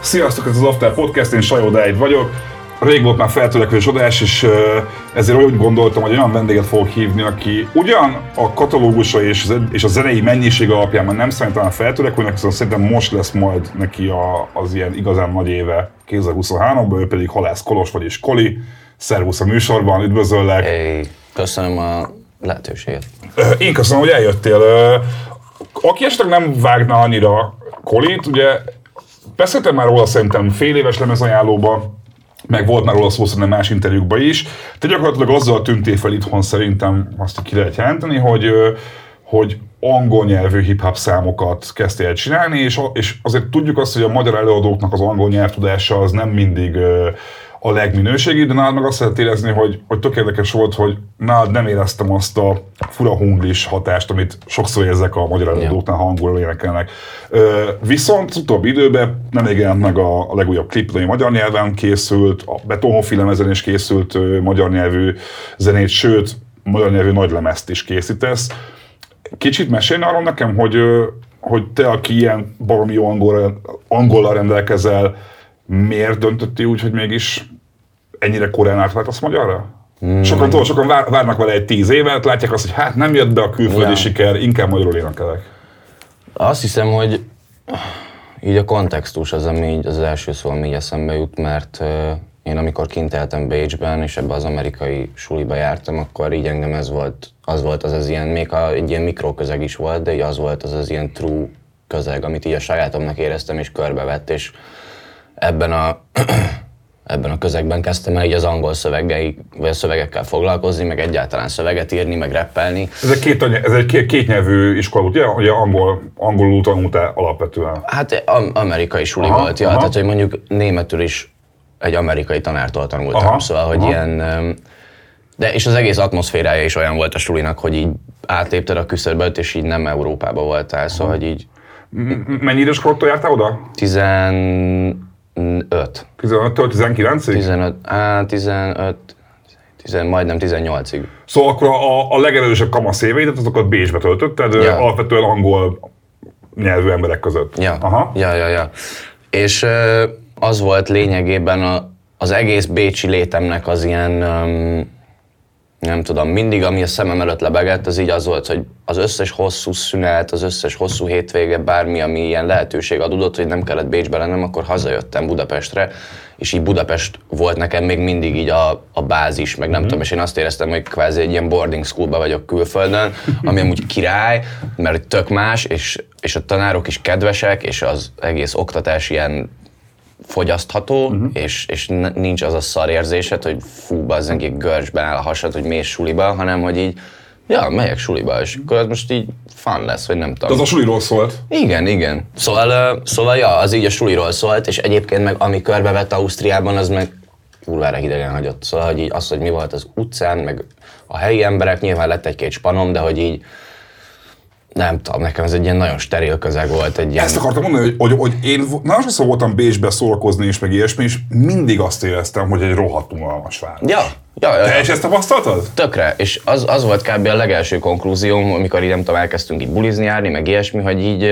Sziasztok, ez az After Podcast, én Sajó Dáid vagyok. Rég volt már feltörekvés adás, és ezért úgy gondoltam, hogy olyan vendéget fogok hívni, aki ugyan a katalógusa és, és a zenei mennyiség alapján már nem talán feltörekvőnek, szóval szerintem most lesz majd neki a, az ilyen igazán nagy éve 2023-ban, ő pedig Halász Kolos, vagyis Koli. Szervusz a műsorban, üdvözöllek! Hey, köszönöm a lehetőséget. Én köszönöm, hogy eljöttél. Aki esetleg nem vágna annyira Kolit, ugye beszéltem már róla szerintem fél éves lemezajánlóba, meg volt már róla szó szerintem más interjúkban is. Te gyakorlatilag azzal tűntél fel itthon szerintem, azt ki lehet jelenteni, hogy, hogy angol nyelvű hip-hop számokat kezdtél el csinálni, és, és azért tudjuk azt, hogy a magyar előadóknak az angol nyelvtudása az nem mindig a legminőségi, de nálad meg azt lehet érezni, hogy, hogy tök érdekes volt, hogy nálad nem éreztem azt a fura hunglis hatást, amit sokszor érzek a magyar előadóknál, ha angolul énekelnek. Viszont utóbbi időben nem jelent meg a, a legújabb klip, ami magyar nyelven készült, a Betonhofi ezen is készült magyar nyelvű zenét, sőt, magyar nyelvű nagy lemezt is készítesz. Kicsit mesélj arról nekem, hogy, hogy te, aki ilyen baromi jó angol, angollal rendelkezel, miért döntöttél úgy, hogy mégis ennyire korán átváltasz magyarra? Hmm. Sokan, tudod, sokan vár, várnak vele egy tíz évet, látják azt, hogy hát nem jött be a külföldi ja. siker, inkább magyarul énekelek. Azt hiszem, hogy így a kontextus az, ami így az első szó, ami így eszembe jut, mert én amikor kint éltem Bécsben, és ebbe az amerikai suliba jártam, akkor így engem ez volt, az volt az az ilyen, még a, egy ilyen mikroközeg is volt, de így az volt az az ilyen true közeg, amit így a sajátomnak éreztem, és körbevett, és ebben a, ebben a közegben kezdtem el így az angol szövegei, vagy a szövegekkel foglalkozni, meg egyáltalán szöveget írni, meg reppelni. Ez egy, két, ez egy két, két nyelvű iskola, ugye? Ugye angol, angolul tanultál alapvetően? Hát amerikai suli aha, volt, ja, aha. tehát hogy mondjuk németül is egy amerikai tanártól tanultam, aha, szóval, hogy aha. ilyen... De és az egész atmoszférája is olyan volt a sulinak, hogy így átlépted a küszöböt, és így nem Európába voltál, szóval, hogy így... Mennyi idős kortól jártál oda? 15. 15-től 19-ig? 15, á, 15, 10, majdnem 18-ig. Szóval akkor a, a legerősebb kamasz éveidet, azokat Bécsbe töltötted, ja. alapvetően angol nyelvű emberek között. Ja, Aha. ja, ja, ja. És az volt lényegében a, az egész bécsi létemnek az ilyen um, nem tudom, mindig ami a szemem előtt lebegett, az így az volt, hogy az összes hosszú szünet, az összes hosszú hétvége, bármi, ami ilyen lehetőség adódott, hogy nem kellett Bécsbe lennem, akkor hazajöttem Budapestre, és így Budapest volt nekem még mindig így a, a bázis, meg nem mm. tudom, és én azt éreztem, hogy kvázi egy ilyen boarding schoolba vagyok külföldön, ami amúgy király, mert tök más, és, és a tanárok is kedvesek, és az egész oktatás ilyen fogyasztható, uh-huh. és, és nincs az a szar érzésed, hogy fú, bazzengi görcsben áll a hasad, hogy mész suliba, hanem hogy így, ja, megyek suliba, és akkor ez most így fun lesz, vagy nem tudom. De az a suliról szólt? Igen, igen. Szóval, szóval ja, az így a suliról szólt, és egyébként meg ami körbevett Ausztriában, az meg kurvára hidegen hagyott. Szóval, hogy így az, hogy mi volt az utcán, meg a helyi emberek, nyilván lett egy-két spanom, de hogy így nem tudom, nekem ez egy ilyen nagyon steril közeg volt. Egy ilyen... Ezt akartam mondani, hogy, hogy, hogy én nagyon sokszor voltam Bécsbe szórakozni és meg ilyesmi, és mindig azt éreztem, hogy egy rohadt unalmas város. Ja, ja, ja, Te is ezt tapasztaltad? Tökre, és az, az volt kb. a legelső konklúzióm, amikor így nem tudom, elkezdtünk így bulizni járni, meg ilyesmi, hogy így,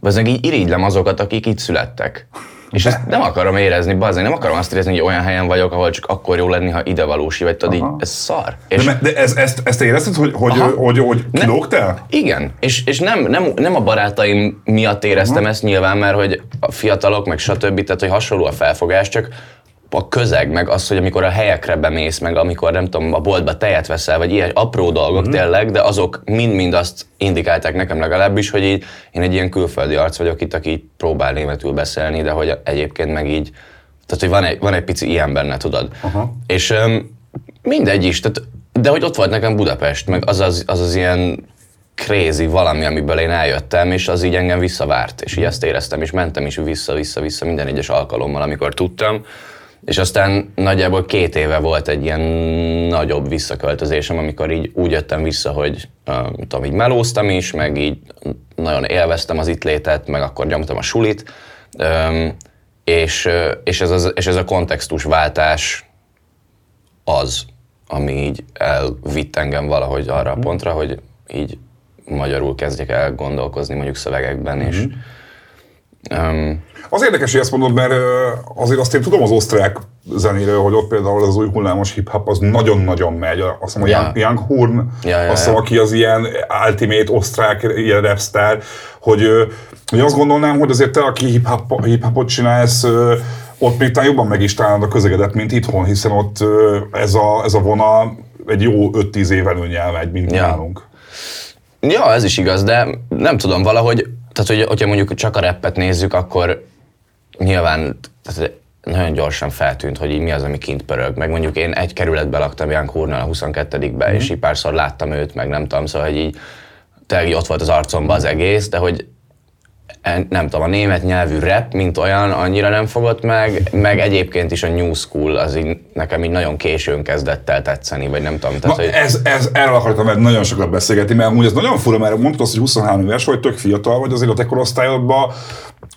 az így irigylem azokat, akik itt születtek. És ezt nem akarom érezni, bazen, nem akarom azt érezni, hogy olyan helyen vagyok, ahol csak akkor jó lenni, ha ide valósi vagy, tudod, így, ez szar. És de, de ez, ezt, ezt érezted, hogy, hogy, hogy, hogy, hogy kilógtál? Igen, és, és nem, nem, nem a barátaim miatt éreztem Aha. ezt nyilván, mert hogy a fiatalok, meg stb., tehát hogy hasonló a felfogás, csak a közeg, meg az, hogy amikor a helyekre bemész, meg amikor nem tudom, a boltba tejet veszel, vagy ilyen apró dolgok mm. tényleg, de azok mind-mind azt indikálták nekem legalábbis, hogy így én egy ilyen külföldi arc vagyok itt, aki próbál németül beszélni, de hogy egyébként meg így, tehát hogy van egy, van egy pici ilyen benne, tudod. Aha. És um, mindegy is, tehát, de hogy ott volt nekem Budapest, meg az az, az, az ilyen crazy valami, amiből én eljöttem, és az így engem visszavárt, és így ezt éreztem, és mentem is vissza-vissza-vissza minden egyes alkalommal, amikor tudtam. És aztán nagyjából két éve volt egy ilyen nagyobb visszaköltözésem, amikor így úgy jöttem vissza, hogy uh, tudom, így melóztam is, meg így nagyon élveztem az itt létet, meg akkor nyomtam a sulit, és, és, ez az, és ez a kontextusváltás az, ami így elvitt engem valahogy arra a pontra, hogy így magyarul kezdjek el gondolkozni mondjuk szövegekben, és um, Az érdekes, hogy ezt mondod, mert azért azt én tudom az osztrák zenéről, hogy ott például az új hullámos hip-hop az nagyon-nagyon megy. Azt hiszem, hogy Ja. Young, Horn, azt hiszem, ja. aki az ilyen ultimate osztrák ilyen rapstar, hogy, hogy azt gondolnám, hogy azért te, aki hip-hop, hip-hopot csinálsz, ott még talán jobban meg is találod a közegedet, mint itthon, hiszen ott ez a, ez a vonal egy jó 5-10 év előnyel megy, mint Ja. nálunk. Ja, ez is igaz, de nem tudom, valahogy, tehát hogy, hogyha mondjuk csak a rappet nézzük, akkor nyilván tehát nagyon gyorsan feltűnt, hogy így mi az, ami kint pörög. Meg mondjuk én egy kerületben laktam Jan Kurnál a 22-be, és így párszor láttam őt, meg nem tudom, szóval hogy így tényleg ott volt az arcomban az egész, de hogy nem tudom, a német nyelvű rap, mint olyan, annyira nem fogott meg, meg egyébként is a New School az így, nekem így nagyon későn kezdett el tetszeni, vagy nem tudom. Tehát, Na, hogy, ez, ez, erről akartam veled nagyon sokat beszélgetni, mert amúgy ez nagyon fura, mert mondtad azt, hogy 23 éves vagy, tök fiatal vagy, azért a te korosztályodban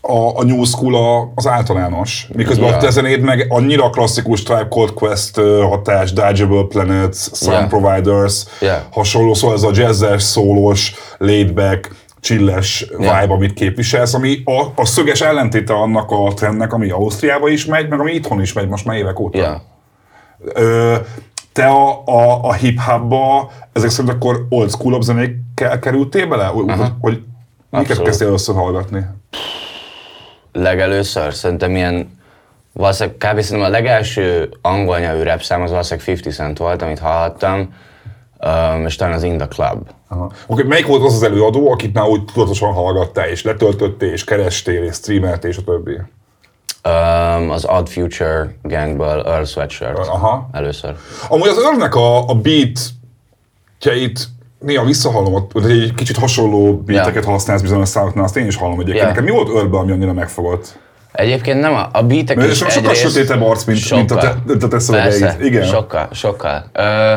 a, a New School a, az általános. Miközben Ja. a te zenéd meg annyira klasszikus Tribe Called Quest hatás, Dodgeable Planets, Sound Ja. Providers, Ja. hasonló, szóval ez a jazzes, szólós, laidback, chilles Ja. vibe, amit képviselsz, ami a, a szöges ellentéte annak a trendnek, ami Ausztriában is megy, meg ami itthon is megy most már évek óta. ja. Ö, te a, a, a hip-hopba ezek szerint akkor old school zenékkel kerültél bele? Hogy, hogy, miket kezdtél először hallgatni? legelőször, szerintem ilyen, valószínűleg kb. szerintem a legelső angol nyelvű rap szám az valószínűleg 50 Cent volt, amit hallhattam, um, és talán az In The Club. Oké, melyik volt az az előadó, akit már úgy tudatosan hallgattál, és letöltöttél, és kerestél, és streameltél, és a többi? Um, az Odd Future gangből Earl Sweatshirt. Aha. Először. Amúgy az örnek a, a beat-tjeit néha visszahallom, hogy egy kicsit hasonló beateket használsz bizonyos számoknál, azt én is hallom egyébként. Ja. Nekem mi volt örbe, ami annyira megfogott? Egyébként nem a, a beatek Mert is sokkal egyrészt- sötétebb arc, mint, mint a te, mint a te szövegeid. Persze, Igen. sokkal, sokkal. Ö,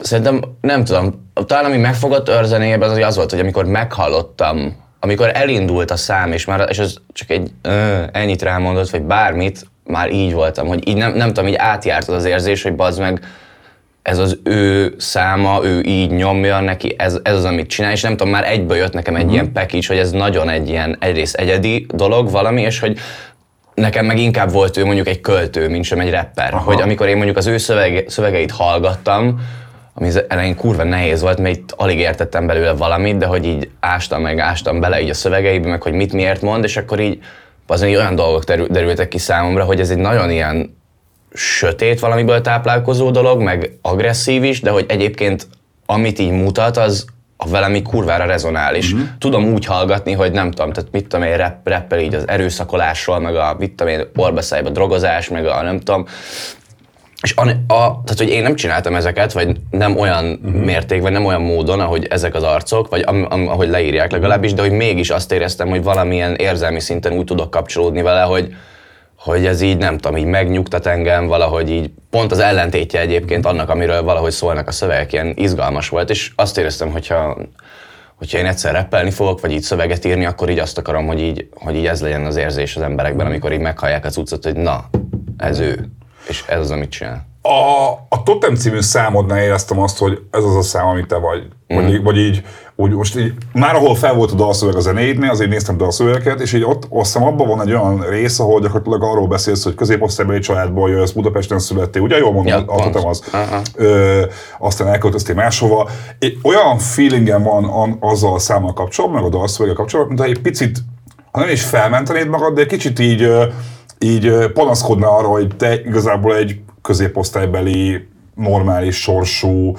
szerintem, nem tudom, talán ami megfogott őrzenében az, az volt, hogy amikor meghallottam, amikor elindult a szám, és, már, és ez csak egy ö, ennyit rámondott, vagy bármit, már így voltam, hogy így nem, nem tudom, így átjárt az az érzés, hogy bazd meg, ez az ő száma, ő így nyomja neki, ez, ez az, amit csinál, és nem tudom, már egyből jött nekem egy ilyen package, hogy ez nagyon egy ilyen egyrészt egyedi dolog valami, és hogy nekem meg inkább volt ő mondjuk egy költő, mint sem egy rapper. Aha. Hogy amikor én mondjuk az ő szövege, szövegeit hallgattam, ami az elején kurva nehéz volt, mert itt alig értettem belőle valamit, de hogy így ástam meg ástam bele így a szövegeibe, meg hogy mit miért mond, és akkor így az így olyan dolgok derül, derültek ki számomra, hogy ez egy nagyon ilyen sötét valamiből táplálkozó dolog, meg agresszív is, de hogy egyébként amit így mutat, az a velem így kurvára rezonál, és uh-huh. tudom úgy hallgatni, hogy nem tudom, tehát mit tudom én, rap, rappel így az erőszakolásról, meg a mit tudom én, orbaszájba drogozás, meg a nem tudom, és a, a, tehát, hogy én nem csináltam ezeket, vagy nem olyan uh-huh. mértékben, nem olyan módon, ahogy ezek az arcok, vagy am, am, ahogy leírják legalábbis, de hogy mégis azt éreztem, hogy valamilyen érzelmi szinten úgy tudok kapcsolódni vele, hogy, hogy ez így nem tudom, így megnyugtat engem, valahogy így pont az ellentétje egyébként annak, amiről valahogy szólnak a szövegek, ilyen izgalmas volt, és azt éreztem, hogyha, hogyha én egyszer rappelni fogok, vagy így szöveget írni, akkor így azt akarom, hogy így, hogy így ez legyen az érzés az emberekben, amikor így meghallják a cuccot, hogy na, ez ő, és ez az, amit csinál. A, a Totem című számodnál éreztem azt, hogy ez az a szám, amit te vagy. Mhm. Mm. Vagy, vagy így, úgy most így, már ahol fel volt a dalszöveg a zenéidnél, azért néztem dalszövegeket, és így ott azt hiszem abban van egy olyan rész, ahol gyakorlatilag arról beszélsz, hogy középosztálybeli családból jössz, Budapesten születtél, ugye jól mondom, Ja, a pont. Totem az. Aha. Ö, aztán elköltöztél máshova. Egy olyan feelingem van an, azzal a számmal kapcsolatban, meg a dalszöveggel kapcsolatban, mint egy picit, ha nem is felmentenéd magad, de egy kicsit így, így panaszkodna arra, hogy te igazából egy középosztálybeli, normális sorsú,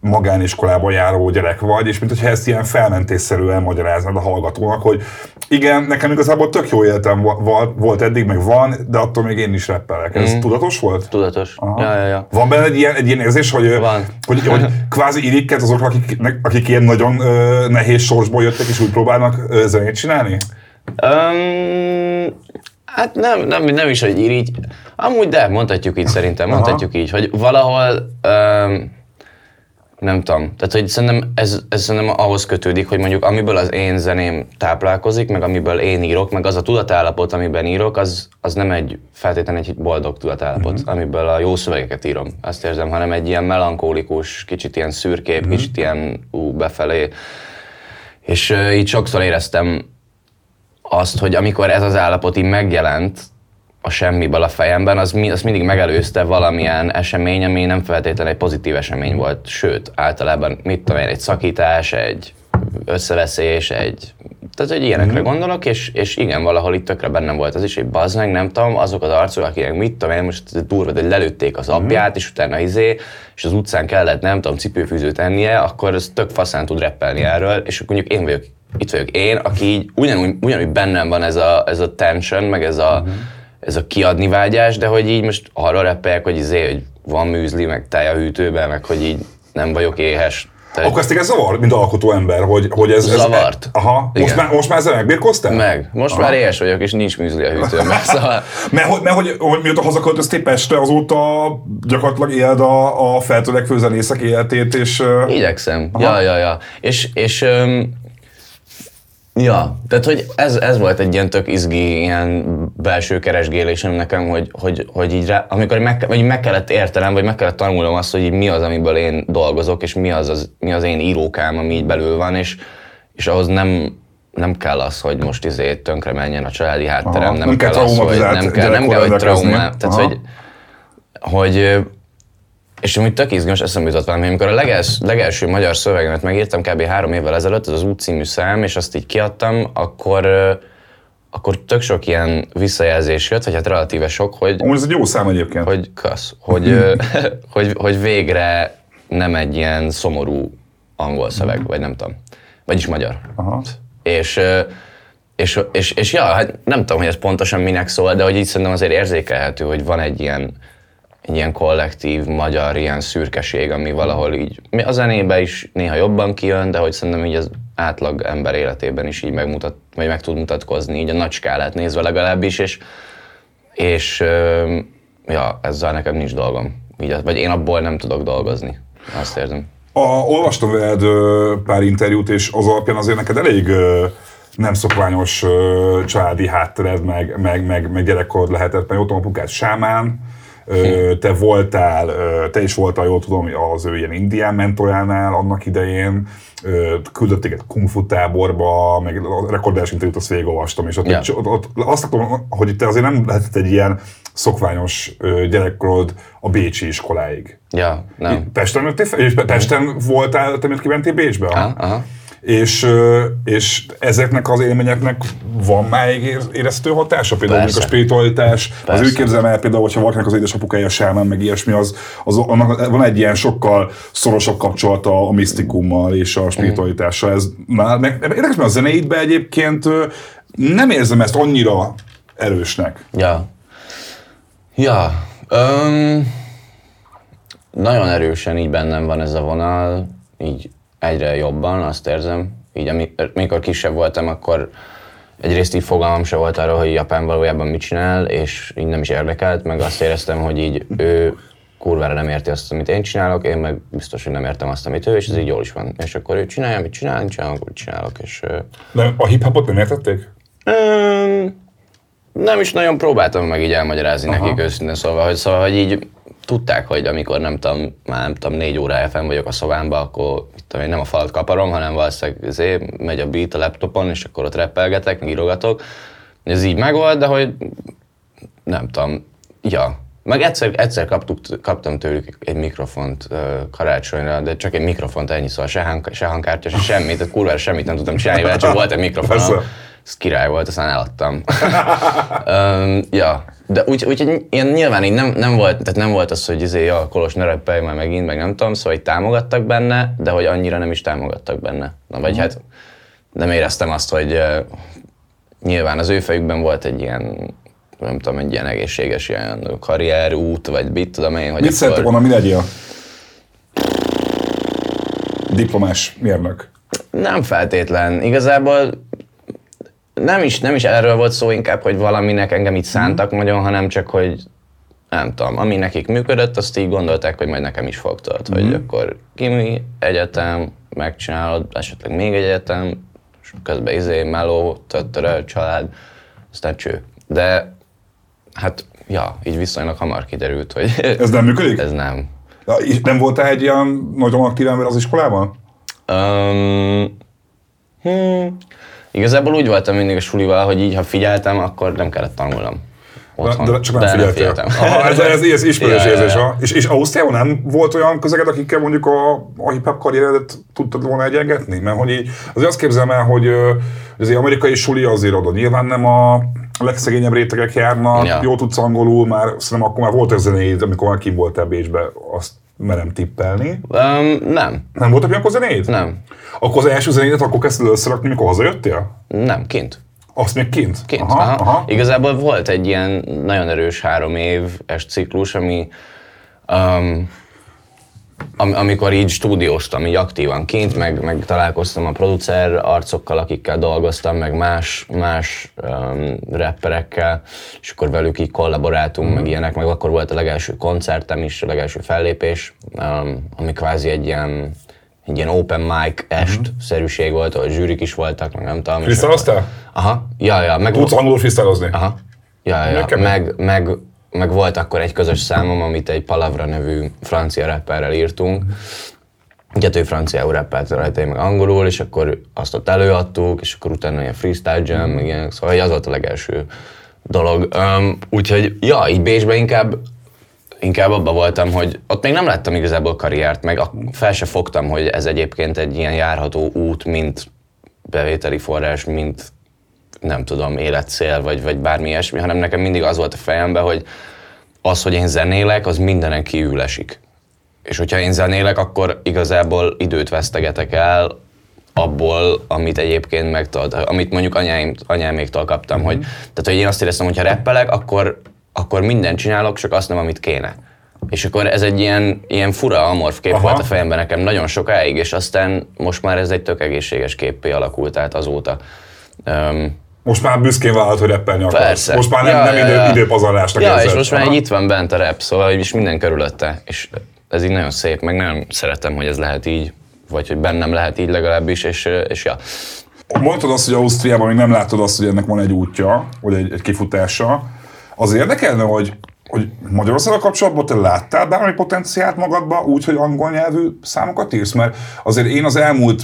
magániskolába járó gyerek vagy, és mint hogyha ezt ilyen felmentésszerűen elmagyaráznád a hallgatónak, hogy igen, nekem igazából tök jó életem vo- vo- volt eddig, meg van, de attól még én is rappelek. Ez tudatos volt? Tudatos. Aha. Ja, ja, ja. Van benne egy ilyen, egy ilyen érzés, hogy, Van. hogy, hogy kvázi irigykedsz azokra, akik, akik ilyen nagyon ö, nehéz sorsból jöttek, és úgy próbálnak ö, zenét csinálni? Um, hát nem, nem, nem is, hogy irigy. Amúgy de, mondhatjuk így szerintem, mondhatjuk így, hogy valahol um, nem tudom. Tehát, hogy szerintem ez, ez szerintem ahhoz kötődik, hogy mondjuk amiből az én zeném táplálkozik, meg amiből én írok, meg az a tudatállapot, amiben írok, az, az nem egy feltétlenül egy boldog tudatállapot, uh-huh. amiből a jó szövegeket írom, azt érzem, hanem egy ilyen melankólikus, kicsit ilyen szürkép, uh-huh. kicsit ilyen ú, befelé. És uh, így sokszor éreztem azt, hogy amikor ez az állapot így megjelent, a semmiből a fejemben, az, mi, az mindig megelőzte valamilyen esemény, ami nem feltétlenül egy pozitív esemény volt. Sőt, általában, mit tudom én, egy szakítás, egy összeveszés, egy... Tehát, hogy ilyenekre mm-hmm. gondolok, és, és igen, valahol itt tökre bennem volt az is, hogy bazd meg, nem tudom, azok az arcok, akik mit tudom én, most durva, hogy lelőtték az mhm. apját, mm-hmm. és utána izé, és az utcán kellett, nem tudom, cipőfűzőt ennie, akkor ez tök faszán tud reppelni erről, és akkor mondjuk én vagyok, itt vagyok én, aki így ugyanúgy, ugyanúgy bennem van ez a, ez a tension, meg ez a, mm-hmm ez a kiadni vágyás, de hogy így most arra reppeljek, hogy izé, hogy van műzli, meg tej a hűtőben, meg hogy így nem vagyok éhes. Tehát... Akkor ezt téged zavar, mint alkotó ember, hogy, hogy ez... Zavart. Ez, aha. Most már, most már ezzel megbírkoztál? Meg. Most aha. már éhes vagyok, és nincs műzli a hűtőben. Szóval... mert, hogy, mert hogy, hogy mióta hazaköltöztél Pestre, azóta gyakorlatilag éled a, a feltörekvő zenészek életét, és... Igyekszem. Aha. Ja, ja, ja. És, és um, Ja, tehát hogy ez, ez volt egy ilyen tök izgi, ilyen belső keresgélésem nekem, hogy, hogy, hogy így rá, amikor meg, vagy meg kellett értenem, vagy meg kellett tanulnom azt, hogy mi az, amiből én dolgozok, és mi az, az, mi az én írókám, ami így belül van, és, és ahhoz nem, nem kell az, hogy most izé tönkre menjen a családi hátterem, Aha, nem, nem kell, kell az, hogy nem kell, nem kell, hogy trauma, tehát hogy, hogy és amúgy tök izgalmas eszembe jutott valami, amikor a legels, legelső magyar szövegemet megírtam kb. három évvel ezelőtt, ez az út című szám, és azt így kiadtam, akkor akkor tök sok ilyen visszajelzés jött, vagy hát relatíve sok, hogy... Amúgy ez egy jó szám egyébként. Hogy kasz, hogy, hogy, hogy végre nem egy ilyen szomorú angol szöveg, vagy nem tudom. Vagyis magyar. Aha. És, és, és, és ja, hát nem tudom, hogy ez pontosan minek szól, de hogy így szerintem azért érzékelhető, hogy van egy ilyen, egy ilyen kollektív magyar ilyen szürkeség, ami valahol így a zenébe is néha jobban kijön, de hogy szerintem így az átlag ember életében is így megmutat, vagy meg tud mutatkozni, így a nagy skálát nézve legalábbis, és, és ja, ezzel nekem nincs dolgom. Így, vagy én abból nem tudok dolgozni, azt érzem. A, olvastam veled pár interjút, és az alapján azért neked elég nem szokványos családi háttered, meg, meg, meg, meg gyerekkorod lehetett, mert ott apukád sámán, te voltál, te is voltál, jól tudom, az ő ilyen indián mentoránál annak idején, küldötték egy kung fu táborba, meg a rekordás interjút azt végigolvastam, és ott, yeah. ott, ott, azt tudom, hogy te azért nem lehetett egy ilyen szokványos gyerekkorod a Bécsi iskoláig. Ja, nem. Pesten, és Pesten voltál, te miért kimentél Bécsbe? Aha, aha és, és ezeknek az élményeknek van máig éreztő hatása? Például Persze. a spiritualitás, Persze. az úgy képzelem el például, hogyha valakinek az édesapukája sámán, meg ilyesmi, az, az, annak van egy ilyen sokkal szorosabb kapcsolata a misztikummal és a spiritualitással. Ez már, meg, érdekes, mert a zeneidben egyébként nem érzem ezt annyira erősnek. Ja. Ja. Um, nagyon erősen így bennem van ez a vonal, így egyre jobban, azt érzem. Így amikor kisebb voltam, akkor egyrészt így fogalmam se volt arról, hogy Japán valójában mit csinál, és így nem is érdekelt, meg azt éreztem, hogy így ő kurvára nem érti azt, amit én csinálok, én meg biztos, hogy nem értem azt, amit ő, és ez így jól is van. És akkor ő csinálja, mit csinál, én csinálok, amit csinálok, és... De a hip-hopot nem értették? Um, nem is nagyon próbáltam meg így elmagyarázni Aha. nekik őszintén szóval, hogy, szóval, hogy így tudták, hogy amikor nem tudom, már nem tudom, négy órája fenn vagyok a szobámba, akkor tudom, nem a falat kaparom, hanem valószínűleg zé, megy a beat a laptopon, és akkor ott repelgetek, meg írogatok. Ez így megvolt, de hogy nem tudom, ja. Meg egyszer, egyszer kaptuk, kaptam tőlük egy mikrofont uh, karácsonyra, de csak egy mikrofont ennyi, szóval se, hang, se hangkártya, se semmit, tehát kurvára semmit nem tudtam csinálni vele, csak volt egy mikrofon. Ez király volt, aztán eladtam. um, ja, de úgy, úgy ilyen nyilván így nem, nem, volt, tehát nem volt az, hogy izé, ja, Kolos ne repelj már megint, meg nem tudom, szóval hogy támogattak benne, de hogy annyira nem is támogattak benne. Na, vagy uh-huh. hát nem éreztem azt, hogy uh, nyilván az ő fejükben volt egy ilyen nem tudom, egy ilyen egészséges ilyen karrierút, vagy mit tudom én, hogy Mit akkor... szerettek volna, mi legyél? Diplomás mérnök. Nem feltétlen. Igazából nem is, nem is erről volt szó inkább, hogy valaminek engem itt szántak mm. nagyon, hanem csak, hogy nem tudom, ami nekik működött, azt így gondolták, hogy majd nekem is fog tudod, hogy Mhm. akkor kimi, egyetem, megcsinálod, esetleg még egy egyetem, és közben izé, meló, töttörö, család, aztán cső. De hát, ja, így viszonylag hamar kiderült, hogy Ez nem működik? ez nem. Ja, és nem voltál egy ilyen nagyon aktív ember az iskolában? Um, hmm, igazából úgy voltam mindig a sulival, hogy így, ha figyeltem, akkor nem kellett tanulnom. Otthon. De, de csak nem De figyeltél. Aha, ez, ez, ez ismerős Ja, ja, érzés. ja. ha? És, és Ausztriában nem volt olyan közeged, akikkel mondjuk a, a hip-hop karrieredet tudtad volna egyengetni? Mert hogy így, azért azt képzelem el, hogy ö, az egy amerikai suli azért oda nyilván nem a legszegényebb rétegek járnak, Ja. jól tudsz angolul, már szerintem akkor már volt ez zenéd, amikor már kim voltál Bécsbe, azt merem tippelni. Um, nem, Nem volt akkor zenéd? nem, Akkor az első zenédet akkor kezdted összerakni, mikor hazajöttél? nem, kint. Azt még kint? Kint, Aha, aha, aha. Igazából volt egy ilyen nagyon erős három éves ciklus, ami um, am, amikor így stúdióztam, így aktívan kint, meg, meg találkoztam a producer arcokkal, akikkel dolgoztam, meg más, más um, rapperekkel, és akkor velük így kollaboráltunk, Mhm. meg ilyenek, meg akkor volt a legelső koncertem is, a legelső fellépés, um, ami kvázi egy ilyen, egy ilyen open mic est szerűség volt, ahol zsűrik is voltak, meg nem tudom. és Freestyle-oztál? Aha, ja, ja, meg, Tudsz angolul freestyleozni? aha, ja, ja, meg, meg, meg, volt akkor egy közös számom, amit egy Palavra nevű francia rapperrel írtunk, Ugye ő franciául rappelt rajta, én meg angolul, és akkor azt ott előadtuk, és akkor utána ilyen freestyle jam, meg ilyen, szóval az volt a legelső dolog. Um, úgyhogy, ja, így Bécsben inkább inkább abban voltam, hogy ott még nem láttam igazából karriert, meg fel se fogtam, hogy ez egyébként egy ilyen járható út, mint bevételi forrás, mint nem tudom, életcél, vagy, vagy bármi ilyesmi, hanem nekem mindig az volt a fejemben, hogy az, hogy én zenélek, az mindenen kívül esik. És hogyha én zenélek, akkor igazából időt vesztegetek el abból, amit egyébként meg tudod, amit mondjuk anyáim, anyáméktól kaptam, Mhm. hogy, tehát hogy én azt éreztem, hogy ha rappelek, akkor, akkor mindent csinálok, csak azt nem, amit kéne. És akkor ez egy ilyen, ilyen fura amorf kép Aha. volt a fejemben nekem nagyon sokáig, és aztán most már ez egy tök egészséges képpé alakult át azóta. Um, Most már büszkén vállalod, hogy rappelni akarsz. Persze. Most már nem, Ja, nem ja, idő, ja. időpazarlásnak Ja, érzed. és most már egy itt van bent a rap, szóval is minden körülötte, és ez így nagyon szép, meg nagyon szeretem, hogy ez lehet így, vagy hogy bennem lehet így legalábbis, és, és ja. Mondtad azt, hogy Ausztriában még nem látod azt, hogy ennek van egy útja, vagy egy, egy kifutása. Az érdekelne, hogy, hogy Magyarországgal kapcsolatban te láttál bármi potenciált magadba úgy, hogy angol nyelvű számokat írsz? Mert azért én az elmúlt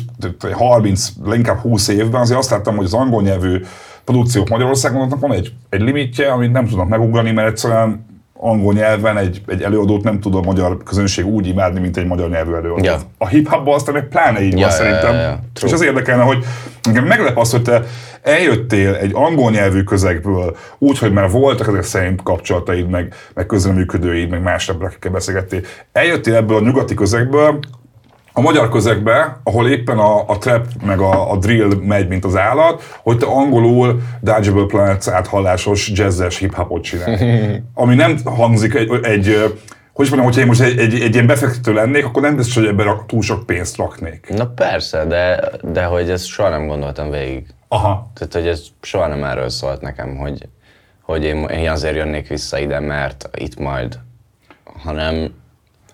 30, inkább 20 évben azért azt láttam, hogy az angol nyelvű produkciók Magyarországon van egy, egy limitje, amit nem tudnak megugrani, mert egyszerűen angol nyelven egy, egy előadót nem tud a magyar közönség úgy imádni, mint egy magyar nyelvű előadót. Ja. A hip-hopban aztán meg pláne így Ja, van szerintem. ja, ja. True. És az érdekelne, hogy engem meglep az, hogy te eljöttél egy angol nyelvű közegből, úgy, hogy már voltak ezek szerint kapcsolataid, meg, meg közreműködőid, meg más akikkel beszélgettél. Eljöttél ebből a nyugati közegből, a magyar közegbe, ahol éppen a, a trap meg a, a drill megy, mint az állat, hogy te angolul Dodgeable Planets áthallásos jazzes hip-hopot csinálj. Ami nem hangzik egy, egy hogy is mondjam, hogyha én most egy, egy, egy ilyen befektető lennék, akkor nem biztos, hogy ebben túl sok pénzt raknék. Na persze, de, de hogy ezt soha nem gondoltam végig. Aha. Tehát, hogy ez soha nem erről szólt nekem, hogy, hogy én, én azért jönnék vissza ide, mert itt majd, hanem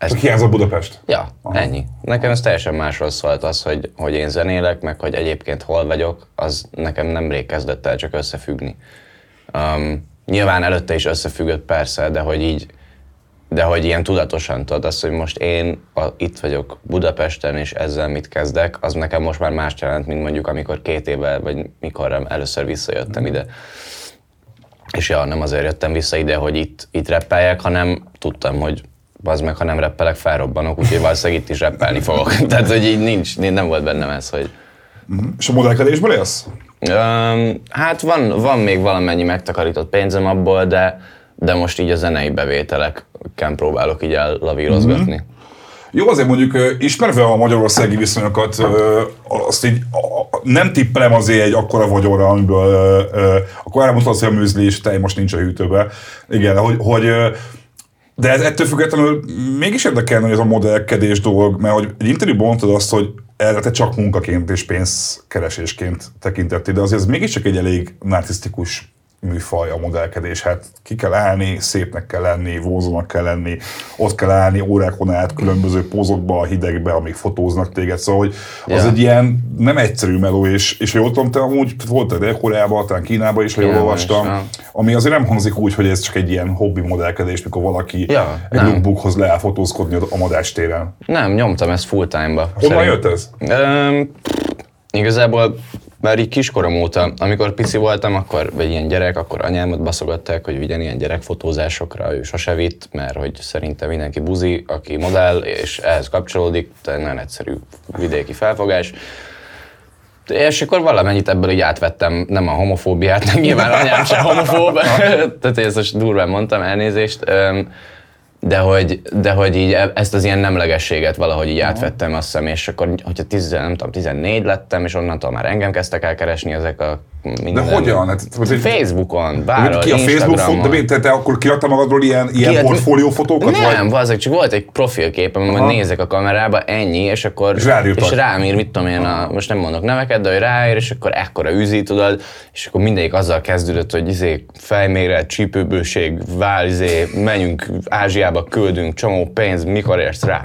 ez Csak hiányzott Budapest. Ja, Aha. ennyi. Nekem ez teljesen másról szólt az, hogy, hogy én zenélek, meg hogy egyébként hol vagyok, az nekem nemrég kezdett el csak összefüggni. Um, nyilván előtte is összefüggött persze, de hogy így, de hogy ilyen tudatosan tudod azt, hogy most én a, itt vagyok Budapesten, és ezzel mit kezdek, az nekem most már más jelent, mint mondjuk amikor két éve, vagy mikor először visszajöttem ide. És ja, nem azért jöttem vissza ide, hogy itt, itt reppeljek, hanem tudtam, hogy az meg, ha nem reppelek, felrobbanok, úgyhogy valószínűleg itt is reppelni fogok. Tehát, hogy így nincs, nem volt bennem ez, hogy... És a modellkedésből élsz? Um, hát van, van még valamennyi megtakarított pénzem abból, de, de most így a zenei bevételeken próbálok így ellavírozgatni. Jó, azért mondjuk ismerve a magyarországi viszonyokat, azt így nem tippelem azért egy akkora vagyonra, amiből akkor elmondtad, hogy a műzli és tej most nincs a hűtőbe. Igen, hogy, hogy de ez ettől függetlenül mégis érdekelne, hogy ez a modellkedés dolog, mert hogy egy interjúban mondtad azt, hogy erre te csak munkaként és pénzkeresésként tekintettél, de azért ez mégiscsak egy elég narcisztikus műfaj a modellkedés. Hát ki kell állni, szépnek kell lenni, vonzónak kell lenni, ott kell állni órákon át különböző pózokba, a hidegbe, amíg fotóznak téged. Szóval, hogy az Ja. egy ilyen nem egyszerű meló, és, és jól tudom, te amúgy voltál Dél-Koreában, talán Kínában is, ha jól olvastam, ami azért nem hangzik úgy, hogy ez csak egy ilyen hobbi modellkedés, mikor valaki Ja, egy nem. lookbookhoz leáll fotózkodni a madástéren. Nem, nyomtam ezt full time-ba. Honnan jött ez? Öm, igazából már így kiskorom óta, amikor pici voltam, akkor, vagy ilyen gyerek, akkor anyámat baszogatták, hogy vigyen ilyen gyerekfotózásokra, ő sose vitt, mert hogy szerintem mindenki buzi, aki modell, és ehhez kapcsolódik, tehát nagyon egyszerű vidéki felfogás. És akkor valamennyit ebből így átvettem, nem a homofóbiát, nem nyilván anyám sem homofób, tehát ezt most durván mondtam, elnézést, de hogy, de hogy így e- ezt az ilyen nemlegességet valahogy így átvettem azt hiszem, és akkor, hogyha 10, nem tudom, 14 lettem, és onnantól már engem kezdtek el keresni ezek a De minden... hogyan? Hát, hogy- Facebookon, bárhol, ki a Facebook fot, de Instagramon. mi, te, te akkor kiadtál magadról ilyen, ilyen Kiad- portfóliófotókat? Nem, Vagy? az csak volt egy profilképem, hogy Aha. nézek a kamerába, ennyi, és akkor És és rám ír, mit tudom én, a, most nem mondok neveket, de hogy ráír, és akkor ekkora üzi, tudod, és akkor mindegyik azzal kezdődött, hogy izé, fejméret, csípőbőség, vál, izé, menjünk Ázsiába, küldünk, csomó pénz, mikor érsz rá?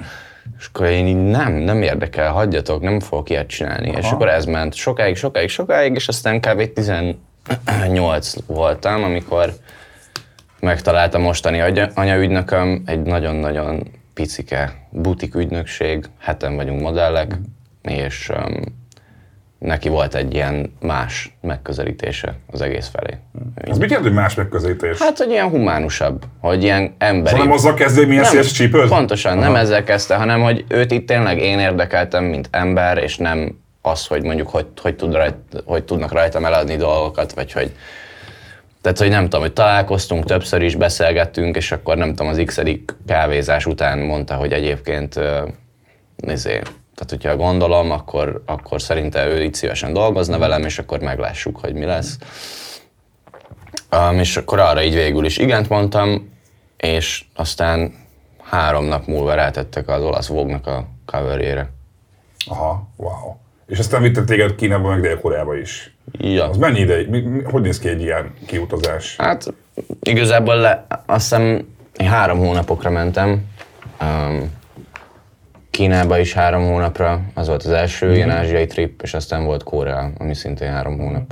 És akkor én így nem, nem érdekel, hagyjatok, nem fogok ilyet csinálni. És akkor ez ment sokáig, sokáig, sokáig, és aztán kb. 18 voltam, amikor megtalálta mostani anya- anyaügynököm, egy nagyon-nagyon picike butik ügynökség, heten vagyunk modellek, és um, neki volt egy ilyen más megközelítése az egész felé. Ez mit jelent, hogy más megközelítés? Hát, hogy ilyen humánusabb, hogy ilyen emberi. Szóval nem azzal kezdő, milyen széles csípőd? Pontosan, nem ezzel kezdte, hanem hogy őt itt tényleg én érdekeltem, mint ember, és nem az, hogy mondjuk hogy, hogy, tud rajt, hogy tudnak rajtam eladni dolgokat, vagy hogy tehát, hogy nem tudom, hogy találkoztunk, többször is beszélgettünk, és akkor nem tudom, az x kávézás után mondta, hogy egyébként nézé, tehát hogyha gondolom, akkor, akkor szerinte ő itt szívesen dolgozna velem, és akkor meglássuk, hogy mi lesz. Um, és akkor arra így végül is igent mondtam, és aztán három nap múlva rátettek az olasz Vogue-nak a coverjére. Aha, wow. És aztán vittek téged Kínába, meg Dél-Koreába is. Ja. Az mennyi ideig? Mi, mi, hogy néz ki egy ilyen kiutazás? Hát igazából le, azt hiszem én három hónapokra mentem. Um, Kínába is három hónapra, az volt az első Mhm. ilyen ázsiai trip, és aztán volt Korea, ami szintén három hónap.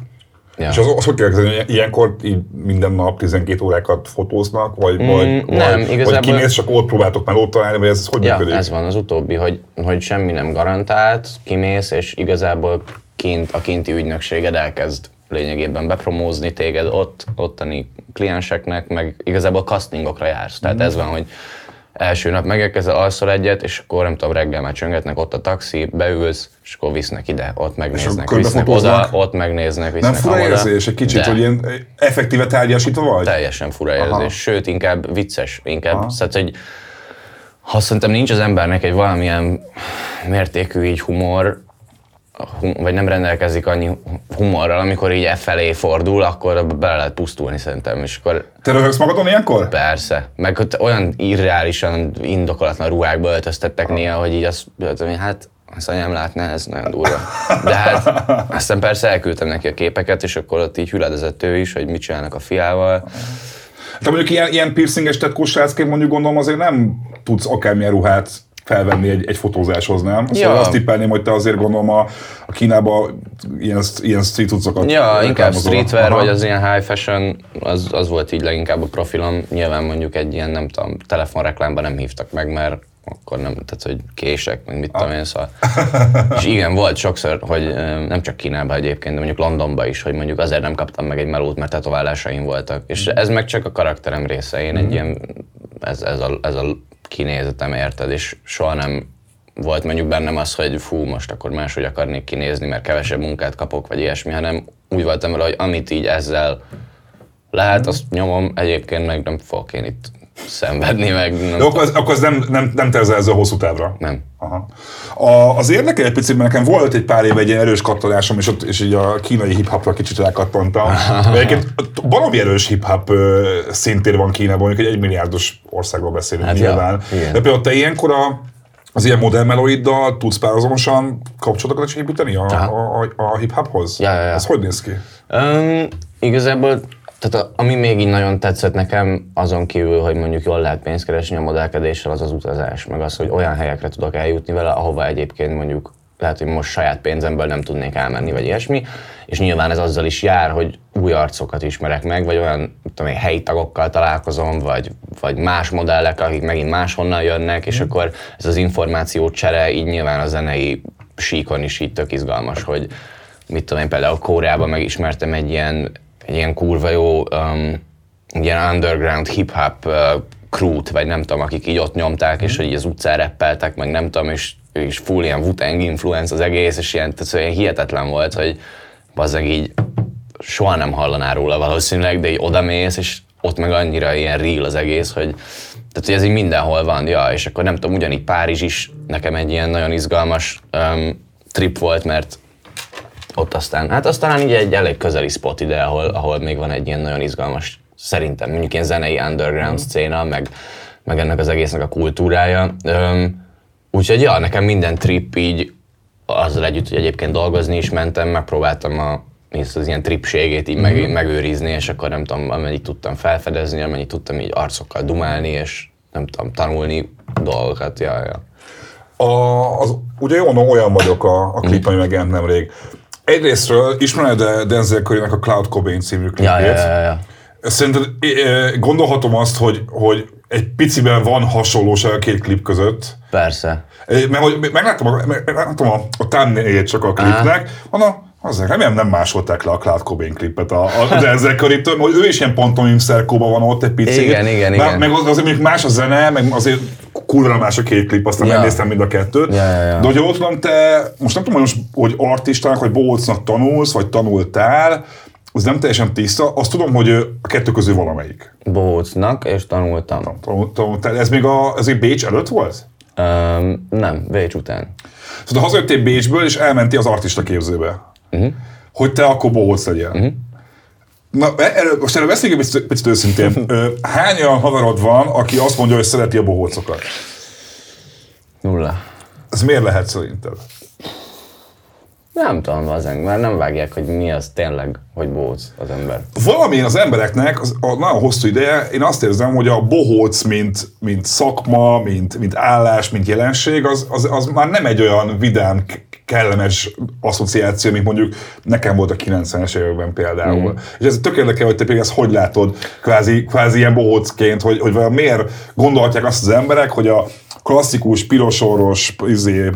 Ja. És az, az hogy kell hogy ilyenkor így minden nap 12 órákat fotóznak, vagy, Mm, vagy, nem, vagy, igazából- vagy kimész, csak ott próbáltok már ott találni, vagy ez, hogy Ja, működik? ez van az utóbbi, hogy, hogy semmi nem garantált, kimész, és igazából kint, a kinti ügynökséged elkezd lényegében bepromózni téged ott, ottani klienseknek, meg igazából castingokra jársz. Tehát ez van, hogy első nap megérkezel, alszol egyet, és akkor nem tudom, reggel már csöngetnek ott a taxi, beülsz, és akkor visznek ide, ott megnéznek, visznek oda, ott megnéznek, nem visznek fura amoda. érzés egy kicsit, De. hogy ilyen effektíve tárgyasítva vagy? Teljesen fura érzés, Aha. sőt, inkább vicces, inkább, tehát, hogy ha szerintem nincs az embernek egy valamilyen mértékű így humor, hum, vagy nem rendelkezik annyi humorral, amikor így e felé fordul, akkor bele lehet pusztulni szerintem, és akkor Te röhögsz magadon ilyenkor? persze. Meg ott olyan irreálisan indokolatlan ruhákba öltöztettek néha, hogy így azt hát az anyám látná, ez nagyon durva. De hát aztán persze elküldtem neki a képeket, és akkor ott így hüledezett ő is, hogy mit csinálnak a fiával. Te mondjuk ilyen, ilyen piercinges tetkós mondjuk gondolom azért nem tudsz akármilyen ruhát felvenni egy, egy fotózáshoz, nem? Szóval Ja. azt tippelném, hogy te azért gondolom a, a Kínába ilyen, ilyen street cuccokat Ja, inkább streetwear, Aha. vagy az ilyen high fashion, az, az volt így leginkább a profilom. Nyilván mondjuk egy ilyen, nem tudom, telefonreklámban nem hívtak meg, mert akkor nem, tehát hogy kések, meg mit tudom én, szóval. És igen, volt sokszor, hogy nem csak Kínában egyébként, de mondjuk Londonban is, hogy mondjuk azért nem kaptam meg egy melót, mert tetoválásaim voltak. És ez meg csak a karakterem része. Én egy ilyen, ez, ez, a, ez a kinézetem, érted? És soha nem volt mondjuk bennem az, hogy fú, most akkor máshogy akarnék kinézni, mert kevesebb munkát kapok, vagy ilyesmi, hanem úgy voltam vele, hogy amit így ezzel lehet, azt nyomom, egyébként meg nem fogok én itt szenvedni, meg nem, De akkor az, akkor az nem, nem, nem terzel ezzel hosszú távra? nem. Aha. A, az érdekel egy picit, mert nekem volt egy pár éve egy ilyen erős kattanásom, és, ott, és így a kínai hip-hopra kicsit rákattantam. Egyébként valami erős hip-hop szintér van Kínában, mondjuk egy egymilliárdos országról beszélünk Hát ja, nyilván. igen. De például te ilyenkor a, az ilyen modellmelóiddal tudsz párhuzamosan kapcsolatokat is építeni a, a, a, a hip-hophoz? Ja, ja, ja. Ez hogy néz ki? Um, igazából tehát a, ami még így nagyon tetszett nekem, azon kívül, hogy mondjuk jól lehet pénzt keresni a modellkedéssel, az az utazás, meg az, hogy olyan helyekre tudok eljutni vele, ahova egyébként mondjuk lehet, hogy most saját pénzemből nem tudnék elmenni, vagy ilyesmi, és nyilván ez azzal is jár, hogy új arcokat ismerek meg, vagy olyan tudom én, helyi tagokkal találkozom, vagy, vagy más modellek, akik megint máshonnan jönnek, és akkor ez az információ csere így nyilván a zenei síkon is így tök izgalmas, hogy mit tudom én, például Kóreában megismertem egy ilyen, egy ilyen kurva jó um, ilyen underground hip-hop uh, crew-t, vagy nem tudom, akik így ott nyomták, és hogy így az utcán reppeltek, meg nem tudom, és, és full ilyen wu influence az egész, és ilyen, tehát ilyen hihetetlen volt, hogy bazzeg így soha nem hallaná róla valószínűleg, de így odamész, és ott meg annyira ilyen real az egész, hogy tehát, hogy ez így mindenhol van, ja, és akkor nem tudom, ugyanígy Párizs is nekem egy ilyen nagyon izgalmas um, trip volt, mert ott aztán, hát aztán így egy elég közeli spot ide, ahol, ahol még van egy ilyen nagyon izgalmas, szerintem mondjuk ilyen zenei underground mm. széna, meg, meg ennek az egésznek a kultúrája. Um, úgyhogy ja, nekem minden trip így azzal együtt, hogy egyébként dolgozni is mentem, megpróbáltam a, az ilyen tripségét így mm-hmm. megőrizni, és akkor nem tudom, amennyit tudtam felfedezni, amennyit tudtam így arcokkal dumálni, és nem tudom, tanulni dolgokat, ja, ja. A, az, ugye jó, olyan vagyok a, a klip, mm. ami megjelent nemrég. Egyrésztről ismered Denzel curry a Cloud Cobain című klipét. Ja, ja, ja, ja. Szerinted gondolhatom azt, hogy, hogy egy piciben van hasonlóság a két klip között. Persze. Mert hogy megláttam, a, megláttam a, a csak a klipnek, a az remélem nem másolták le a Cloud Cobain klipet a, a Denzel curry hogy ő is ilyen pantomim szerkóban van ott egy picit. Igen, igen, igen. Meg azért mondjuk más a zene, meg azért kurva más a két klip, aztán ja. megnéztem mind a kettőt. Ja, ja, ja. De hogyha ott van te, most nem tudom, hogy, most, hogy artistának, vagy bohócnak tanulsz, vagy tanultál, az nem teljesen tiszta, azt tudom, hogy a kettő közül valamelyik. Bohócnak, és tanultam. Tanultam. Ez még a, ez egy Bécs előtt volt? Um, nem, Bécs után. Szóval hazajöttél Bécsből, és elmentél az artista képzőbe. Uh-huh. Hogy te akkor bohóc legyél. Uh-huh. Na, e, erről, most erről beszéljünk egy picit őszintén. Hány olyan haverod van, aki azt mondja, hogy szereti a bohócokat? Nulla. Ez miért lehet szerinted? Nem tudom, az mert nem vágják, hogy mi az tényleg, hogy bohóc az ember. Valamilyen az embereknek az, a nagyon hosszú ideje, én azt érzem, hogy a bohóc, mint, mint szakma, mint, mint állás, mint jelenség, az, az, az már nem egy olyan vidám, kellemes asszociáció, mint mondjuk nekem volt a 90-es években például. Mm. És ez tök érdekel, hogy te például ezt hogy látod, kvázi, kvázi ilyen bohócként, hogy, hogy miért gondolhatják azt az emberek, hogy a klasszikus, pirosoros, izé,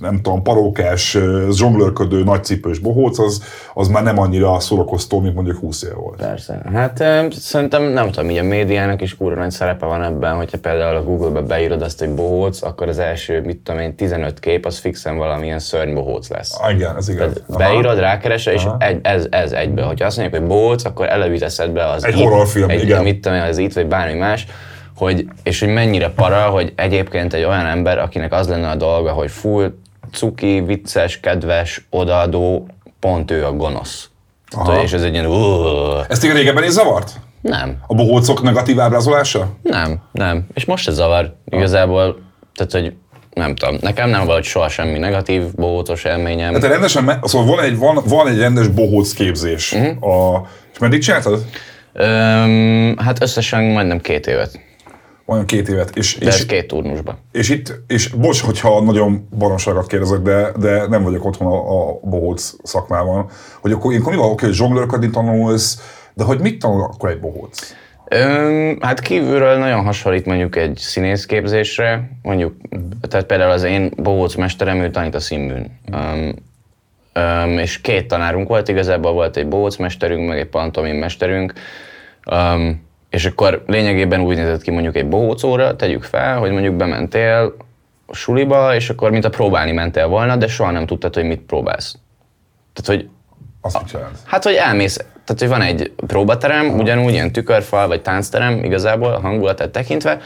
nem tudom, parókás, zsonglőrködő, nagycipős bohóc, az, az már nem annyira szórakoztó, mint mondjuk 20 év volt. Persze. Hát szerintem nem tudom, így a médiának is kurva nagy szerepe van ebben, hogyha például a Google-be beírod azt, hogy bohóc, akkor az első, mit tudom én, 15 kép, az fixen valamilyen szörny bohóc lesz. Ah, igen, ez igaz. beírod, rákeresel, és egy, ez, ez egybe. Hogyha azt mondják, hogy bohóc, akkor előbb be az Egy horrorfilm, egy, igen. Mit tudom én, az itt, vagy bármi más hogy, és hogy mennyire para, hogy egyébként egy olyan ember, akinek az lenne a dolga, hogy full cuki, vicces, kedves, odaadó, pont ő a gonosz. Aha. és ez egy ilyen... Ezt téged régebben is zavart? Nem. A bohócok negatív ábrázolása? Nem, nem. És most se zavar. Igazából, tehát, hogy nem tudom, nekem nem volt soha semmi negatív bohócos élményem. Tehát rendesen, szóval van egy, van, van egy rendes bohóc képzés. Uh-huh. A, és meddig csináltad? Öm, hát összesen majdnem két évet olyan két évet. És, de és, két turnusban. És itt, és bocs, hogyha nagyon baromságot kérdezek, de, de nem vagyok otthon a, a bohóc szakmában, hogy akkor én mi van, oké, hogy zsonglőrködni tanulsz, de hogy mit tanul akkor egy bohóc? Öm, hát kívülről nagyon hasonlít mondjuk egy színészképzésre, mondjuk, tehát például az én bohóc mesterem, ő tanít a színműn. Öm, öm, és két tanárunk volt, igazából volt egy bohóc mesterünk, meg egy pantomim mesterünk. Öm, és akkor lényegében úgy nézett ki mondjuk egy bohócóra, tegyük fel, hogy mondjuk bementél a suliba, és akkor mint a próbálni mentél volna, de soha nem tudtad, hogy mit próbálsz. Tehát, hogy azt a, Hát, hogy elmész, tehát, hogy van egy próbaterem, ugyanúgy ilyen tükörfal, vagy táncterem igazából a hangulatát tekintve,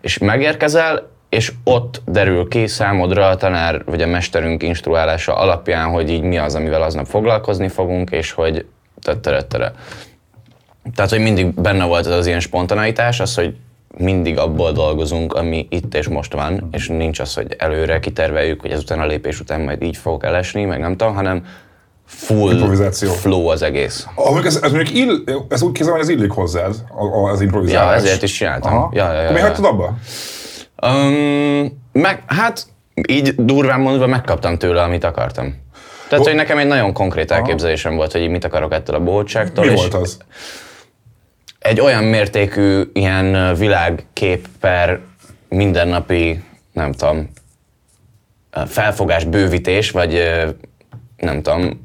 és megérkezel, és ott derül ki számodra a tanár, vagy a mesterünk instruálása alapján, hogy így mi az, amivel aznap foglalkozni fogunk, és hogy tettere tehát, hogy mindig benne volt az, az ilyen spontaneitás, az, hogy mindig abból dolgozunk, ami itt és most van, és nincs az, hogy előre kiterveljük, hogy ezután a lépés után majd így fogok elesni, meg nem tudom, hanem full Improvizáció. flow az egész. Ahogy ez, ez mondjuk ill, ez úgy kézzel, hogy ez illik hozzád, az improvizálás. Ja, ezért is csináltam. Aha. Ja, ja, ja, Akkor mi ja. hagytad abba? Um, meg, hát így durván mondva megkaptam tőle, amit akartam. Tehát, hogy nekem egy nagyon konkrét elképzelésem volt, hogy mit akarok ettől a bohótságtól. Mi és volt az? Egy olyan mértékű ilyen világkép per mindennapi, nem tudom, felfogás, bővítés, vagy nem tudom,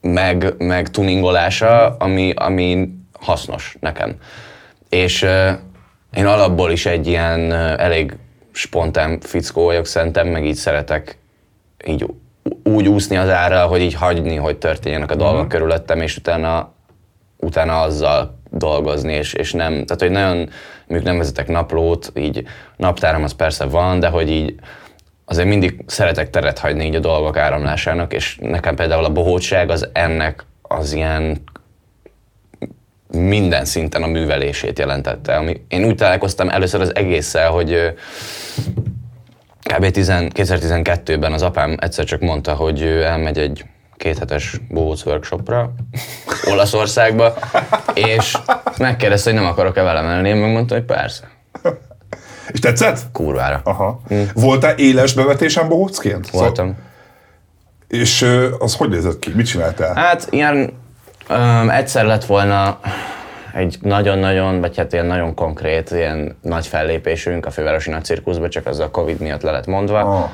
meg, meg tuningolása, ami, ami hasznos nekem. És én alapból is egy ilyen elég spontán fickó vagyok szerintem, meg így szeretek így úgy úszni az árral, hogy így hagyni, hogy történjenek a dolgok körülöttem, és utána, utána azzal dolgozni, és, és nem, tehát hogy nagyon, mondjuk nem vezetek naplót, így naptáram az persze van, de hogy így azért mindig szeretek teret hagyni így a dolgok áramlásának, és nekem például a bohótság az ennek az ilyen minden szinten a művelését jelentette. Ami, én úgy találkoztam először az egésszel, hogy kb. 10 2012-ben az apám egyszer csak mondta, hogy elmegy egy kéthetes bohóc workshopra Olaszországba, és megkérdezte, hogy nem akarok-e velem elni, én megmondtam, hogy persze, És tetszett? kurvára. Aha. Voltál éles bevetésen bohócként? Voltam. És ö, az hogy nézett ki? Mit csináltál? Hát ilyen öm, egyszer lett volna egy nagyon-nagyon, vagy hát ilyen nagyon konkrét, ilyen nagy fellépésünk a fővárosi nagy cirkuszban, csak az a Covid miatt le lett mondva. Ah.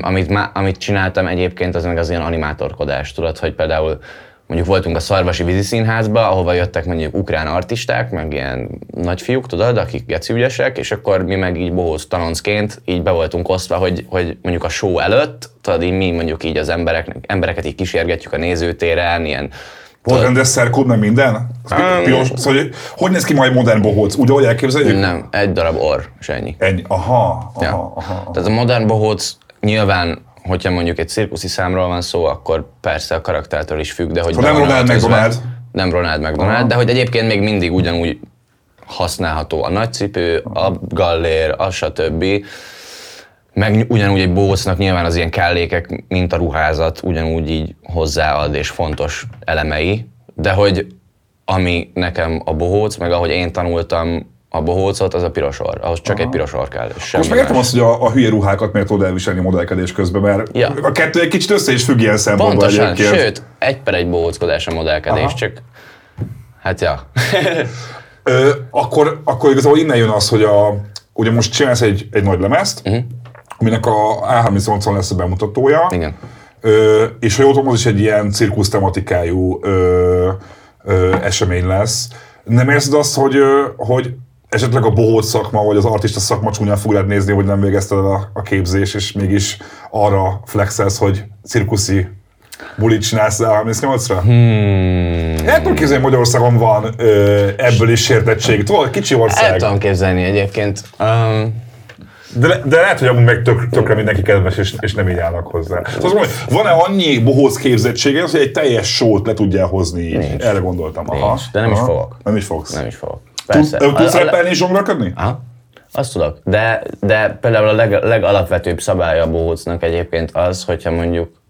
Amit, má, amit csináltam egyébként, az meg az ilyen animátorkodás, tudod, hogy például mondjuk voltunk a Szarvasi Vízi Színházba, ahova jöttek mondjuk ukrán artisták, meg ilyen nagyfiúk, tudod, akik geci ügyesek, és akkor mi meg így bohóc tanoncként így be voltunk osztva, hogy, hogy mondjuk a show előtt, tudod, így mi mondjuk így az emberek, embereket így kísérgetjük a nézőtéren, ilyen Volt rendes szerkód, meg minden? Um, Piros, szóval, hogy, hogy néz ki majd modern bohóc? Úgy, ahogy elképzeljük? nem, egy darab orr, és ennyi. Ennyi. Aha, aha, Ja. aha. Tehát a modern bohóc nyilván, hogyha mondjuk egy cirkuszi számról van szó, akkor persze a karaktertől is függ, de hogy be nem Ronald McDonald. Nem Ronald McDonald, Aha. de hogy egyébként még mindig ugyanúgy használható a nagycipő, a gallér, a stb. Meg ugyanúgy egy bohócnak nyilván az ilyen kellékek, mint a ruházat, ugyanúgy így hozzáad és fontos elemei, de hogy ami nekem a bohóc, meg ahogy én tanultam a bohócot, az a piros orr. Ahhoz csak egy piros orr kell. és semmi Most megértem azt, hogy a, a hülye ruhákat miért tudod elviselni modellkedés közben, mert Ja. a kettő egy kicsit össze is függ ilyen szempontból Pontosan, egyébként. sőt, egy per egy bohóckodás a modellkedés, Aha. csak hát ja. Ö, akkor, akkor igazából innen jön az, hogy a, ugye most csinálsz egy, egy nagy lemezt, uh-huh. aminek a A38-on lesz a bemutatója. Igen. Ö, és ha jól tudom, az is egy ilyen cirkusz tematikájú ö, ö, esemény lesz. Nem érzed azt, hogy, hogy esetleg a bohóc szakma, vagy az artista szakma csúnyán fog rád nézni, hogy nem végezted el a, a képzés, és mégis arra flexelsz, hogy cirkuszi bulit csinálsz a 38-ra? Hmm. El tudom képzelni, hogy Magyarországon van ö, ebből is sértettség. Tudod, kicsi El ország. tudom képzelni egyébként. Um, De, de lehet, hogy amúgy meg tök, tökre mindenki kedves, és, és nem így állnak hozzá. Szóval mondom, hogy van-e annyi bohóc képzettsége, hogy egy teljes sót le tudjál hozni? Nincs. Erre gondoltam. Aha. Nincs, de nem is Aha. fogok. Nem is fogsz. nem is fogok. Tudsz, Persze. tudsz A- a- rappelni és zsongorködni? Aha. Azt tudok. De, de például a leg, legalapvetőbb szabálya a bohócnak egyébként az, hogyha mondjuk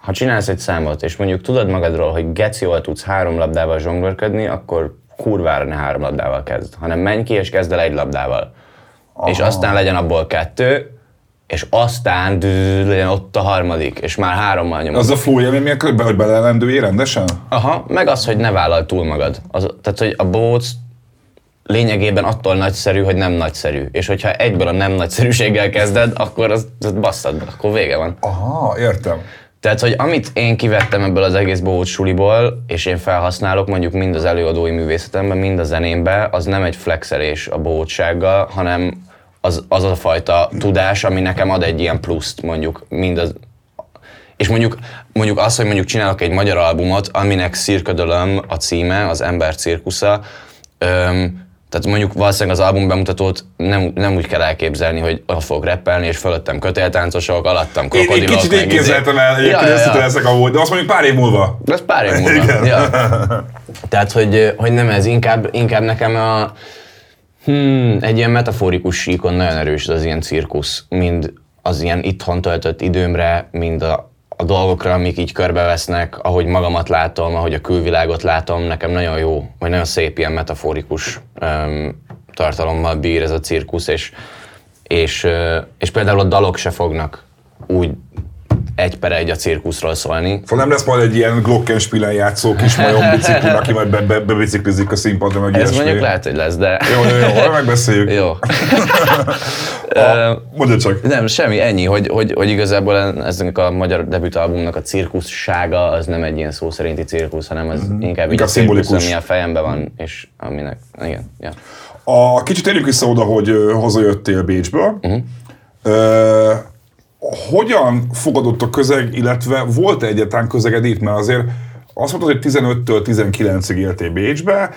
ha csinálsz egy számot, és mondjuk tudod magadról, hogy geci jól tudsz három labdával zsonglőrködni, akkor kurvára ne három labdával kezd, hanem menj ki és kezd el egy labdával. És aztán legyen abból kettő, és aztán legyen ott a harmadik, és már hárommal nyomod. Az a flow élmény miért körbe, hogy belelendüljél rendesen? Aha, meg az, hogy ne vállal túl magad. Az, tehát, hogy a bóc lényegében attól nagyszerű, hogy nem nagyszerű. És hogyha egyből a nem nagyszerűséggel kezded, akkor az, az basszad, akkor vége van. Aha, értem. Tehát, hogy amit én kivettem ebből az egész bohóc suliból, és én felhasználok mondjuk mind az előadói művészetemben, mind a zenémben, az nem egy flexelés a bohótsággal, hanem az, az a fajta tudás, ami nekem ad egy ilyen pluszt mondjuk mind az, és mondjuk, mondjuk az, hogy mondjuk csinálok egy magyar albumot, aminek Szirködölöm a címe, az Ember cirkusza, öm, tehát mondjuk valószínűleg az album bemutatót nem, nem úgy kell elképzelni, hogy ott fogok rappelni, és fölöttem kötéltáncosok, alattam Én egy krokodilok. kicsit így izé. képzeltem el, Ja, egyébként ja, ja. összetől leszek amúgy, de azt mondjuk pár év múlva. De az pár év múlva. ja. Tehát, hogy, hogy nem ez, inkább, inkább nekem a, hmm, egy ilyen metaforikus síkon nagyon erős az ilyen cirkusz, mind az ilyen itthon töltött időmre, mind a, a dolgokra, amik így körbevesznek, ahogy magamat látom, ahogy a külvilágot látom, nekem nagyon jó, vagy nagyon szép ilyen metaforikus um, tartalommal bír ez a cirkusz, és, és, és például a dalok se fognak úgy egy per egy a cirkuszról szólni. Szóval nem lesz majd egy ilyen Glockenspielen játszó kis majom biciklin, aki majd be, be, bebiciklizik a színpadra, meg Ez ilyesmi. mondjuk lehet, hogy lesz, de... Jó, jó, jó, megbeszéljük. Jó. A, mondja csak. Nem, semmi, ennyi, hogy, hogy, hogy igazából eznek a magyar debütalbumnak a cirkuszsága az nem egy ilyen szó szerinti cirkusz, hanem ez mm-hmm. inkább, cirkusz, szimbolikus. ami a fejemben van, és aminek, igen, ja. A, kicsit térjünk vissza oda, hogy hazajöttél Bécsből. Uh-huh. Ö, hogyan fogadott a közeg, illetve volt-e egyáltalán közeged itt? Mert azért azt mondtad, hogy 15-től 19-ig éltél Bécsbe.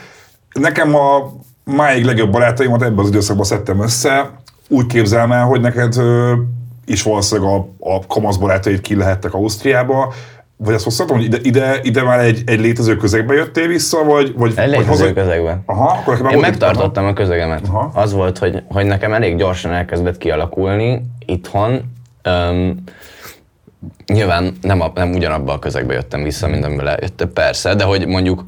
Nekem a máig legjobb barátaimat ebben az időszakban szedtem össze. Úgy képzelem el, hogy neked ö, is valószínűleg a, a kamasz barátaid ki lehettek Ausztriába. Vagy azt mondhatom, hogy ide, ide, ide már egy, egy létező közegbe jöttél vissza, vagy, vagy, Egy vagy létező közegben. Aha, akkor nekem Én megtartottam a közegemet. Aha. Az volt, hogy, hogy nekem elég gyorsan elkezdett kialakulni itthon. Um, nyilván nem, a, nem ugyanabba a közegbe jöttem vissza, mint amiből eljöttem, persze, de hogy mondjuk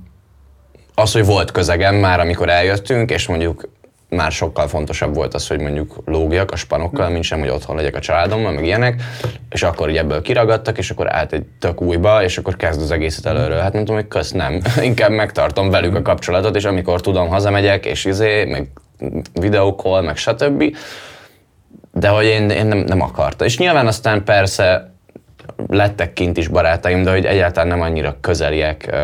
az, hogy volt közegem már, amikor eljöttünk, és mondjuk már sokkal fontosabb volt az, hogy mondjuk lógjak a spanokkal, mint sem, hogy otthon legyek a családommal, meg ilyenek, és akkor így ebből kiragadtak, és akkor át egy tök újba, és akkor kezd az egészet előről. Hát mondtam, hogy kösz, nem. Inkább megtartom velük a kapcsolatot, és amikor tudom, hazamegyek, és izé, meg videókol, meg stb. De hogy én, én nem, nem akarta. És nyilván aztán persze lettek kint is barátaim, de hogy egyáltalán nem annyira közeliek.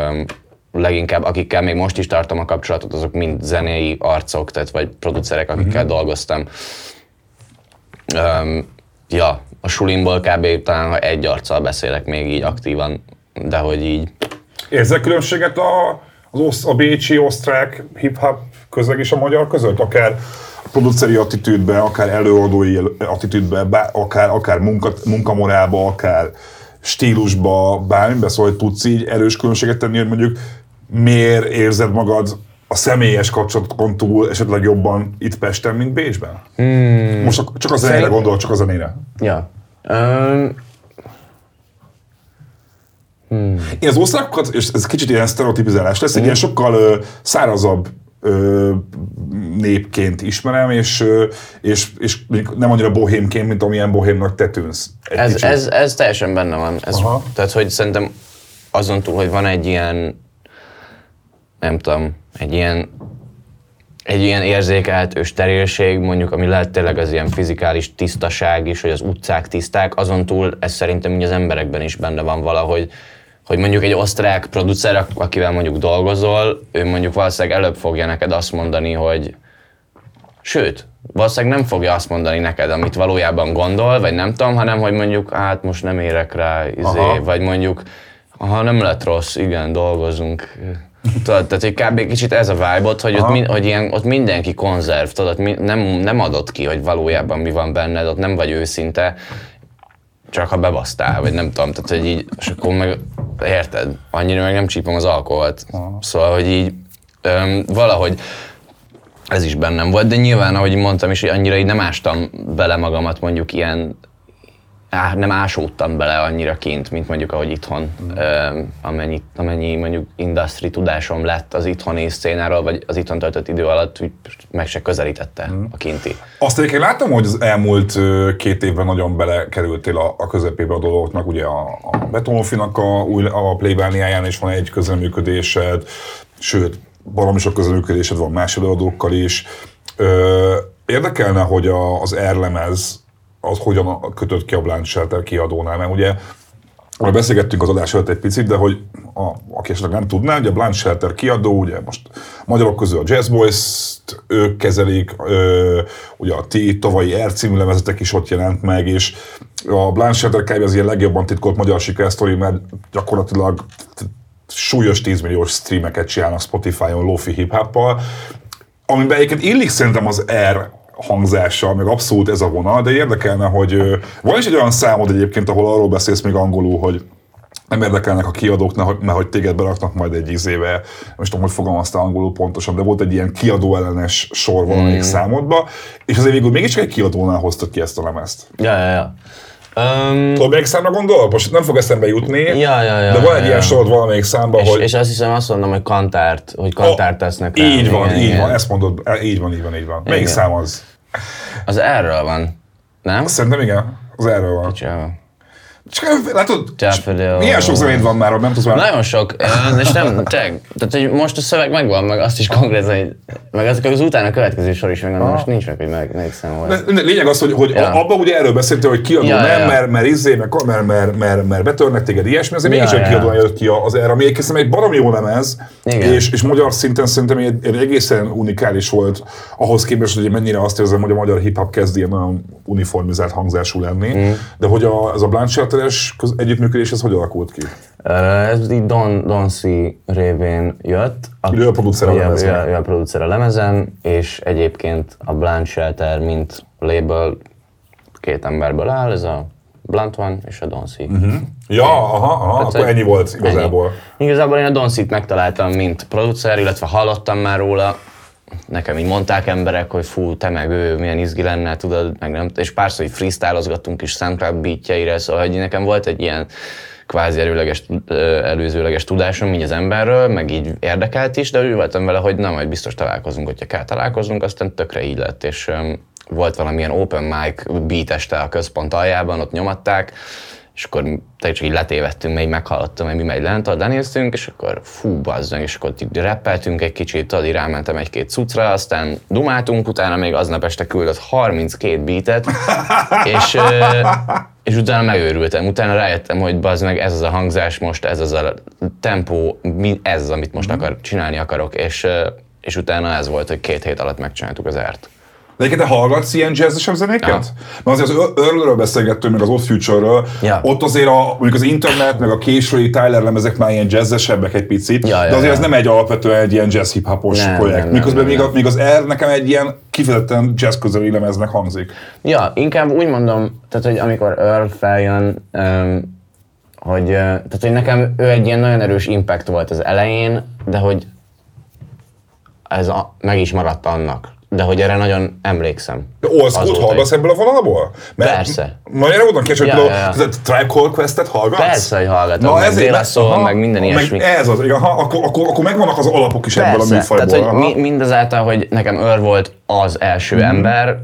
Leginkább akikkel még most is tartom a kapcsolatot, azok mind zenei arcok, tehát vagy producerek, akikkel dolgoztam. Öm, ja, a sulimból kb. talán ha egy arccal beszélek még így aktívan, de hogy így Érzel különbséget a, az osz, a bécsi osztrák hip-hop közeg és a magyar között? Akár produceri attitűdben, akár előadói attitűdben, bá, akár, akár munka, munkamorálba, akár stílusba, bármiben, szóval hogy tudsz így erős különbséget tenni, hogy mondjuk miért érzed magad a személyes kapcsolatokon túl esetleg jobban itt Pesten, mint Bécsben? Hmm. Most csak- a zenére Szerint- gondol, csak a zenére. Ja. Um, Én az osztrákokat, és ez kicsit ilyen sztereotipizálás lesz, egy ilyen sokkal ö, szárazabb ö, népként ismerem, és, és, és nem annyira bohémként, mint amilyen bohémnak te tűnsz. Ez, kicsit. ez, ez teljesen benne van. Ez, Aha. tehát, hogy szerintem azon túl, hogy van egy ilyen, nem tudom, egy ilyen, egy ilyen érzékelt ő sterilség, mondjuk, ami lehet tényleg az ilyen fizikális tisztaság is, hogy az utcák tiszták, azon túl ez szerintem így az emberekben is benne van valahogy, hogy mondjuk egy osztrák producer, ak- akivel mondjuk dolgozol, ő mondjuk valószínűleg előbb fogja neked azt mondani, hogy Sőt, valószínűleg nem fogja azt mondani neked, amit valójában gondol, vagy nem tudom, hanem hogy mondjuk, hát most nem érek rá, izé, Aha. vagy mondjuk, ha nem lett rossz, igen, dolgozunk. Tudod, tehát hogy kb. kicsit ez a vibe hogy, ott, min, hogy ilyen, ott mindenki konzerv, tudod, mi, nem, nem adott ki, hogy valójában mi van benned, ott nem vagy őszinte, csak ha bebasztál, vagy nem tudom, tehát hogy így, és akkor meg, érted, annyira meg nem csípom az alkoholt. Szóval, hogy így öm, valahogy ez is bennem volt, de nyilván, ahogy mondtam is, hogy annyira így nem ástam bele magamat mondjuk ilyen, á, nem ásódtam bele annyira kint, mint mondjuk ahogy itthon, ö, amennyi, amennyi mondjuk industry tudásom lett az itthoni szcénáról, vagy az itthon töltött idő alatt, úgy meg se közelítette a kinti. Azt egyébként láttam, hogy az elmúlt két évben nagyon belekerültél a, a közepébe a dolgoknak, ugye a, a Betonfinak a, új, a plébániáján is van egy közreműködésed, sőt, valami sok közreműködésed van más előadókkal is. Ö, érdekelne, hogy a, az Erlemez az hogyan kötött ki a Blanche Shelter kiadónál, mert ugye Arra beszélgettünk az adás előtt egy picit, de hogy a, aki esetleg nem tudná, ugye a Shelter kiadó, ugye most magyarok közül a Jazz Boys-t ők kezelik, ö, ugye a ti tavalyi R című lemezetek is ott jelent meg, és a Blanche Shelter kb. az ilyen legjobban titkolt magyar sikersztori, mert gyakorlatilag súlyos 10 milliós streameket csinálnak Spotify-on lofi hip amiben egyébként illik szerintem az R hangzással, meg abszolút ez a vonal, de érdekelne, hogy van is egy olyan számod egyébként, ahol arról beszélsz még angolul, hogy nem érdekelnek a kiadók, mert hogy téged beraknak majd egy izébe, nem is tudom, hogy fogalmaztál angolul pontosan, de volt egy ilyen kiadó ellenes sor valamelyik számodba, és azért végül mégiscsak egy kiadónál hoztad ki ezt a lemezt. Ja, ja, ja. Um, Tudod, melyik számra gondolok? Most nem fog eszembe jutni, Ja, ja, ja, de van egy ja, ilyen ja. sorod valamelyik számban, és, hogy... és azt hiszem azt mondom, hogy kantárt, hogy kantárt tesznek rá. így van, Igen, így igen. van, ezt mondod, e, így van, így van, így van. Melyik Igen. szám az? Az erről van. Nem? Szerintem igen, az erről van. Csá. Csak látod, Daffodil. milyen sok zenéd van már, nem tudsz már... Nagyon sok, és nem, tényleg, tehát hogy most a szöveg megvan, meg azt is konkrétan, hogy, meg azok az utána következő sor is megvan, most nincs meg, hogy meg, melyik szám volt. Lényeg az, hogy, hogy Ja. abban ugye erről beszéltél, hogy kiadó Ja, nem, ja. mert, mert izzé, mert, mert, mert, mert, mert betörnek téged ilyesmi, azért Ja, mégis egy ja. kiadóan jött ki az erre, ami egyébként egy baromi jó lemez, Igen. és, és magyar szinten szerintem egy, egy egészen unikális volt ahhoz képest, hogy mennyire azt érzem, hogy a magyar hip-hop kezd ilyen uniformizált hangzású lenni, Mm. de hogy a, ez a Blunt Köz- együttműködés, ez hogy alakult ki? Ez így Don, Don C révén jött. aki- Ő a producer a lemezen. Ő, ő a producer a lemezen, és egyébként a Blunt Shelter, mint label két emberből áll, ez a Blunt van és a Don C. Ja, aha, aha Tehát, akkor ennyi volt igazából. Ennyi. Igazából én a Don C-t megtaláltam, mint producer, illetve hallottam már róla. Nekem így mondták emberek, hogy fú, te meg ő, milyen izgi lenne, tudod, meg nem, és párszor, hogy freestylozgattunk is SoundCloud beatjeire, szóval hogy nekem volt egy ilyen kvázi erőleges, előzőleges tudásom így az emberről, meg így érdekelt is, de úgy voltam vele, hogy nem, majd biztos találkozunk, hogyha kell találkozunk, aztán tökre így lett, és öm, volt valamilyen open mic beat este a központ aljában, ott nyomatták, és akkor te csak így letévettünk, még meghallottam, hogy mi megy lent, ott lenéztünk, és akkor fú, bazzang, és akkor így rappeltünk egy kicsit, így rámentem egy-két cuccra, aztán dumáltunk, utána még aznap este küldött 32 beatet, és, és utána megőrültem, utána rájöttem, hogy bazd meg, ez az a hangzás most, ez az a tempó, ez az, amit most akar, csinálni akarok, és, és utána ez volt, hogy két hét alatt megcsináltuk az ert. De egyébként te hallgatsz ilyen jazzesebb zenéket? Ja. Mert azért az Earl-ről beszélgettünk, meg az Odd Future-ről, Ja. ott azért a, mondjuk az internet, meg a késői Tyler lemezek már ilyen jazzesebbek egy picit, Ja, ja, de azért ja. ez nem egy alapvetően egy ilyen jazz hip-hopos Nem, projekt. nem, Miközben nem, még, a, még az R nekem egy ilyen kifejezetten jazz közeli lemeznek hangzik. Ja, inkább úgy mondom, tehát, hogy amikor Earl feljön, öm, hogy, tehát, hogy nekem ő egy ilyen nagyon erős impact volt az elején, de hogy ez a, meg is maradt annak. De hogy erre nagyon emlékszem. De Azóta hallgatsz ebből a vonalból? Mert Persze. Nagyon módon kérdés, hogy Ja, például Tribe Called Quest-et hallgatsz? Persze, hogy hallgatom, meg ezért- Soul, aha, meg minden ilyesmi. Meg ez az, igen, aha, akkor, akkor, akkor megvannak az alapok is ebből a Persze, műfajból. tehát hogy aha. mi, mindazáltal, hogy nekem Earl volt az első Mhm. ember,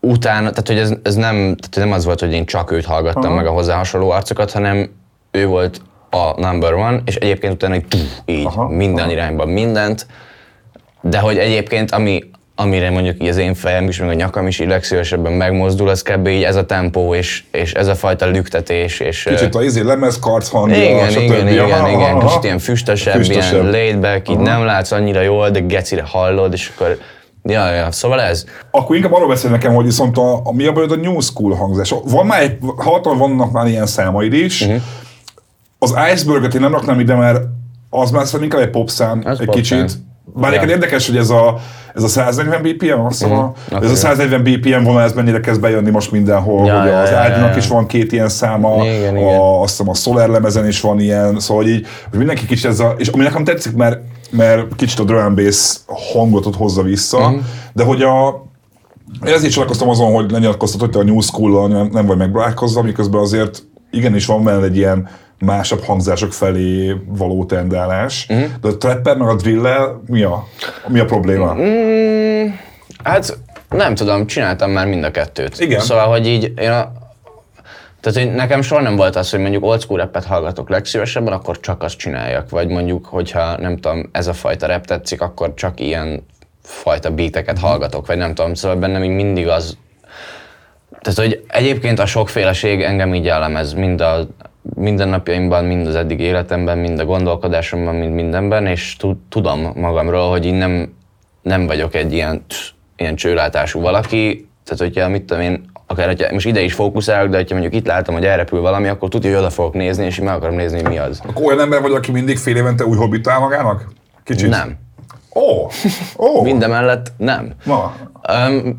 utána, tehát hogy ez, ez nem, tehát nem az volt, hogy én csak őt hallgattam meg a hozzá hasonló arcokat, hanem ő volt a number one, és egyébként utána így, így Aha, minden irányban mindent, de hogy egyébként ami, amire mondjuk így az én fejem is, meg a nyakam is így legszívesebben megmozdul, az kb. így ez a tempó, és, és ez a fajta lüktetés, és Kicsit a izé lemez, karc hangja, igen, stb. igen, igen, Aha, igen, aha. kicsit ilyen füstösebb, Füstösebb. ilyen laid back, így nem látsz annyira jól, de gecire hallod, és akkor, ja, ja, szóval ez. Akkor inkább arról beszél nekem, hogy viszont a, a mi a bajod a new school hangzás. Van már egy, hallottam, vannak már ilyen számaid is. Uh-huh. Az Iceberg-et én nem raknám ide, mert az már szerintem inkább egy popszám, egy popszám. kicsit. Bár egyébként érdekes, hogy ez a, ez a 140 BPM, azt uh-huh. Oké. ez a 140 BPM vonal, ez mennyire kezd bejönni most mindenhol, Ja, hogy ja, az ja, Ádinak ja. is van két ilyen száma, Igen, igen. A, azt hiszem a Solar lemezen is van ilyen, szóval így, hogy mindenki kicsit ez a, és ami nekem tetszik, mert, mert kicsit a drum and bass hangot ott hozza vissza, Mhm. de hogy a, én ezért csodálkoztam azon, hogy lenyilatkoztat, hogy te a New School-al nem, nem vagy megbarátkozva, miközben azért igenis van benne egy ilyen másabb hangzások felé való tendálás. Mhm. Mm. De a trapper meg a drillel mi a, mi a probléma? Mhm. Mm. Hát nem tudom, csináltam már mind a kettőt. Igen. Szóval, hogy így én a, tehát, hogy nekem soha nem volt az, hogy mondjuk old school rappet hallgatok legszívesebben, akkor csak azt csináljak. Vagy mondjuk, hogyha nem tudom, ez a fajta rap tetszik, akkor csak ilyen fajta beateket hallgatok, vagy nem tudom, szóval bennem így mindig az, tehát, hogy egyébként a sokféleség engem így jellemez, mind a mindennapjaimban, mind az eddig életemben, mind a gondolkodásomban, mind mindenben, és tu- tudom magamról, hogy én nem, nem vagyok egy ilyen, ilyen csőlátású valaki, tehát hogyha mit tudom én, akár hogyha most ide is fókuszálok, de hogyha mondjuk itt látom, hogy elrepül valami, akkor tudja, hogy oda fogok nézni, és meg akarom nézni, hogy mi az. Akkor olyan ember vagy, aki mindig fél évente új hobbit talál magának? Kicsit? Nem. Ó, ó. Mindemellett nem. Na, Um,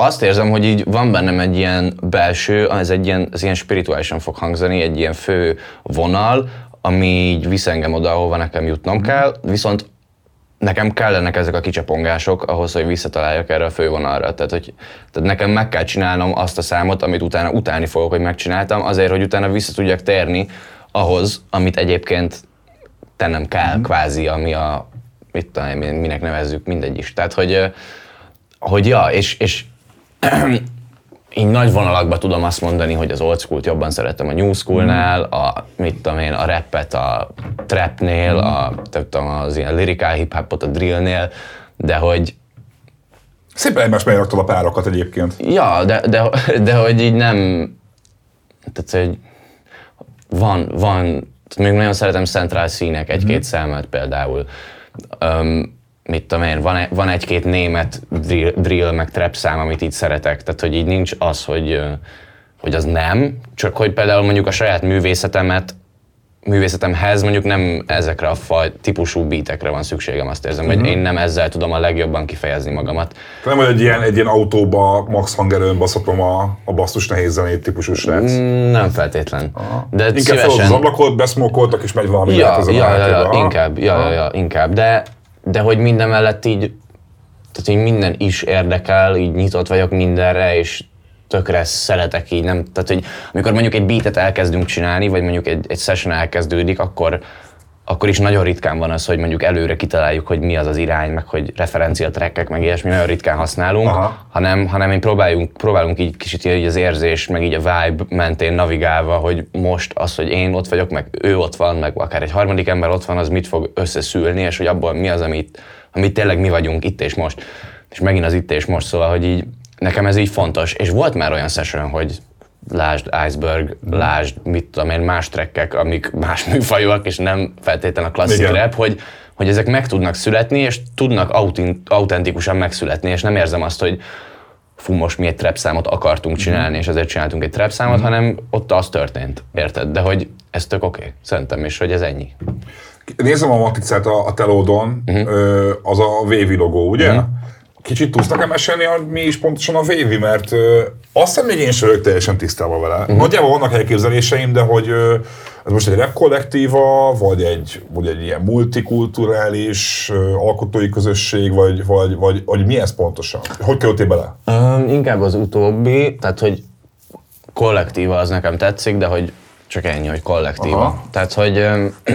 azt érzem, hogy így van bennem egy ilyen belső, ez egy ilyen, ez ilyen spirituálisan fog hangzani, egy ilyen fő vonal, ami így visz engem oda, ahova nekem jutnom kell, viszont nekem kellenek ezek a kicsapongások ahhoz, hogy visszataláljak erre a fővonalra. Tehát, hogy, tehát nekem meg kell csinálnom azt a számot, amit utána utálni fogok, hogy megcsináltam, azért, hogy utána vissza tudjak térni ahhoz, amit egyébként tennem kell, mm. kvázi, ami a, mit tudom, minek nevezzük, mindegy is. Tehát, hogy, hogy ja, és, és így nagy vonalakban tudom azt mondani, hogy az old school-t jobban szeretem a new school-nál, a, mit tudom én, a rappet a trapnél, a, tudom, az ilyen lirikál hip-hopot a drillnél, de hogy, Szépen egymás mellé raktad a párokat egyébként. ja, de, de, de hogy így nem, tehát hogy van, van, még nagyon szeretem Central színek, egy-két szelmet például. Um, mit tudom én, van, van egy-két német drill, drill, meg trap szám, amit így szeretek, tehát hogy így nincs az, hogy, hogy az nem, csak hogy például mondjuk a saját művészetemet művészetemhez mondjuk nem ezekre a faj, típusú beatekre van szükségem, azt érzem, hogy én nem ezzel tudom a legjobban kifejezni magamat. Nem vagy egy ilyen, egy ilyen autóba max hangerőn baszatom a, a basszus nehéz zenét típusú srác. Mm, Nem feltétlen. De Inkább felad az szívesen... ablakot, beszmokoltak és megy valami Ja, lehet ja, ja, ja, Aha. inkább, ja, ja, ja, inkább. De, de hogy minden mellett így, tehát így minden is érdekel, így nyitott vagyok mindenre, és tökre szeretek így, nem, tehát hogy amikor mondjuk egy beatet elkezdünk csinálni, vagy mondjuk egy, egy session elkezdődik, akkor, akkor is nagyon ritkán van az, hogy mondjuk előre kitaláljuk, hogy mi az az irány, meg hogy referencia trackek, meg ilyesmi nagyon ritkán használunk, Aha. hanem, hanem én próbáljunk, próbálunk így kicsit így az érzés, meg így a vibe mentén navigálva, hogy most az, hogy én ott vagyok, meg ő ott van, meg akár egy harmadik ember ott van, az mit fog összeszülni, és hogy abból mi az, amit, amit tényleg mi vagyunk itt és most. És megint az itt és most, szóval, hogy így nekem ez így fontos. És volt már olyan session, hogy lásd Iceberg, lásd, mit tudom én, más trekkek, amik más műfajúak, és nem feltétlenül a klasszik Igen. rap, hogy, hogy ezek meg tudnak születni, és tudnak autin, autentikusan megszületni, és nem érzem azt, hogy fú, most mi egy trap számot akartunk csinálni, és ezért csináltunk egy trap számot, hanem ott az történt, érted? De hogy ez tök oké, okay, szerintem, és hogy ez ennyi. Nézem a matricát a, a telódon, Mhm. ö, az a Wavy logó, ugye? Kicsit tudsz nekem mesélni, hogy mi is pontosan a Wavy, mert ö, azt hiszem még én sem vagyok teljesen tisztában vele. Mhm. Nagyjából vannak elképzeléseim, de hogy ö, ez most egy rap kollektíva, vagy egy, vagy egy ilyen multikulturális ö, alkotói közösség, vagy, vagy, vagy, vagy mi ez pontosan? Hogy kerültél bele? Um, inkább az utóbbi, tehát hogy kollektíva az nekem tetszik, de hogy csak ennyi, hogy kollektíva. Aha. Tehát, hogy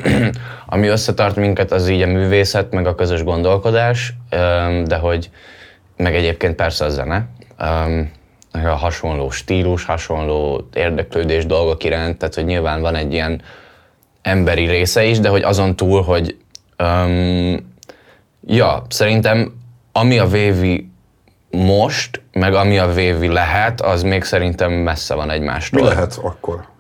ami összetart minket, az így a művészet, meg a közös gondolkodás, de hogy meg egyébként persze a zene. A hasonló stílus, hasonló érdeklődés dolgok iránt, tehát hogy nyilván van egy ilyen emberi része is, de hogy azon túl, hogy öm, ja, szerintem ami a Vévi most, meg ami a Vévi lehet, az még szerintem messze van egymástól. Mi lehet akkor?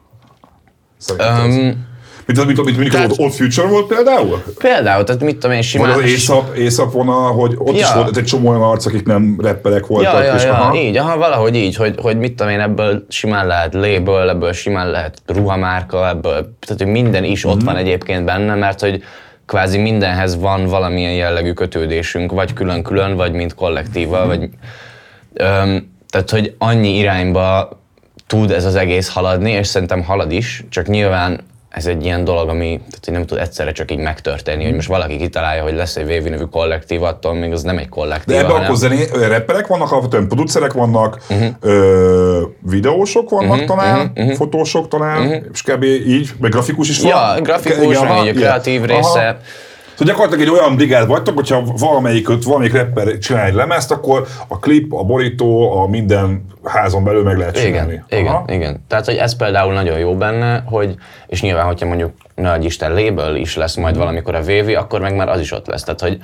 Szerinted? Um, Mint, az, mint, mint mondjuk tehát- Odd Future volt például? például, tehát mit tudom én, Vagy simán... az észap, észap vonal, hogy ott is Ja. volt egy csomó olyan arc, akik nem rapperek voltak. Ja, ja, és ja, aha. így, aha, valahogy így, hogy, hogy mit tudom én, ebből simán lehet label, ebből simán lehet ruhamárka, ebből, tehát hogy minden is ott van egyébként benne, mert hogy kvázi mindenhez van valamilyen jellegű kötődésünk, vagy külön-külön, vagy mint kollektíva, vagy öm, tehát, hogy annyi irányba tud ez az egész haladni, és szerintem halad is, csak nyilván ez egy ilyen dolog, ami tehát, nem tud egyszerre csak így megtörténni, hogy most valaki kitalálja, hogy lesz egy Vévi nevű kollektív, attól még az nem egy kollektív. De ebben hanem- akkor zené, rapperek vannak, alapvetően producerek vannak, uh-huh. ö, videósok vannak uh-huh, talán, uh-huh, fotósok talán, uh-huh. és kb. így, meg grafikus is van. Ja, grafikus, Igen, aha, így a igen. kreatív Aha. Szóval gyakorlatilag egy olyan brigád vagytok, hogyha valamelyik, valamelyik rapper csinál egy lemezt, akkor a klip, a borító, a minden házon belül meg lehet csinálni. Igen, igen, igen. Tehát, hogy ez például nagyon jó benne, hogy, és nyilván, hogyha mondjuk nagy Isten label is lesz majd valamikor a VV, akkor meg már az is ott lesz. Tehát, hogy,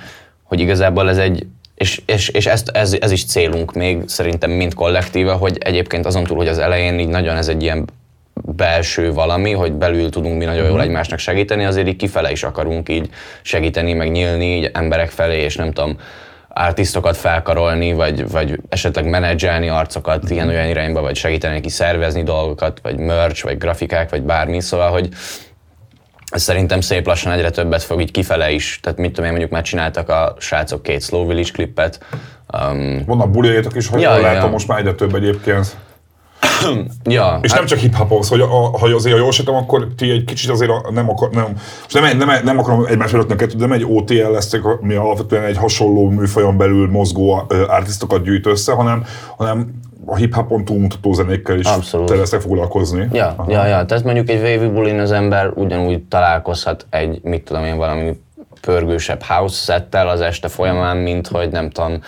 hogy igazából ez egy, és, és, és ezt, ez, ez is célunk még szerintem mind kollektíva, hogy egyébként azon túl, hogy az elején így nagyon ez egy ilyen belső valami, hogy belül tudunk mi nagyon jól egymásnak segíteni, azért így kifele is akarunk így segíteni, meg nyílni így emberek felé, és nem tudom, artistokat felkarolni, vagy, vagy esetleg menedzselni arcokat ilyen olyan irányba, vagy segíteni neki szervezni dolgokat, vagy merch, vagy grafikák, vagy bármi, szóval, hogy ez szerintem szép lassan egyre többet fog így kifele is, tehát mit tudom én, mondjuk már csináltak a srácok két Slow Village klippet, um, Vannak buliaitok is, hogy Ja, látom ja. most már egyre több egyébként. Ja, És hát, nem csak hip-hophoz, hogy a, ha azért, ha jól sejtem, akkor ti egy kicsit azért a- nem, akar, nem, nem, nem, nem akarom egymásra rakni a kettőt, de nem egy OTL lesztek, mi alapvetően egy hasonló műfajon belül mozgó artistokat gyűjt össze, hanem, hanem a hip-hopon túlmutató zenékkel is Abszolút. te lesznek foglalkozni. Ja, Aha. ja, ja, tehát mondjuk egy wavy bulin az ember ugyanúgy találkozhat egy, mit tudom én, valami pörgősebb house settel az este folyamán, mint hogy nem tudom,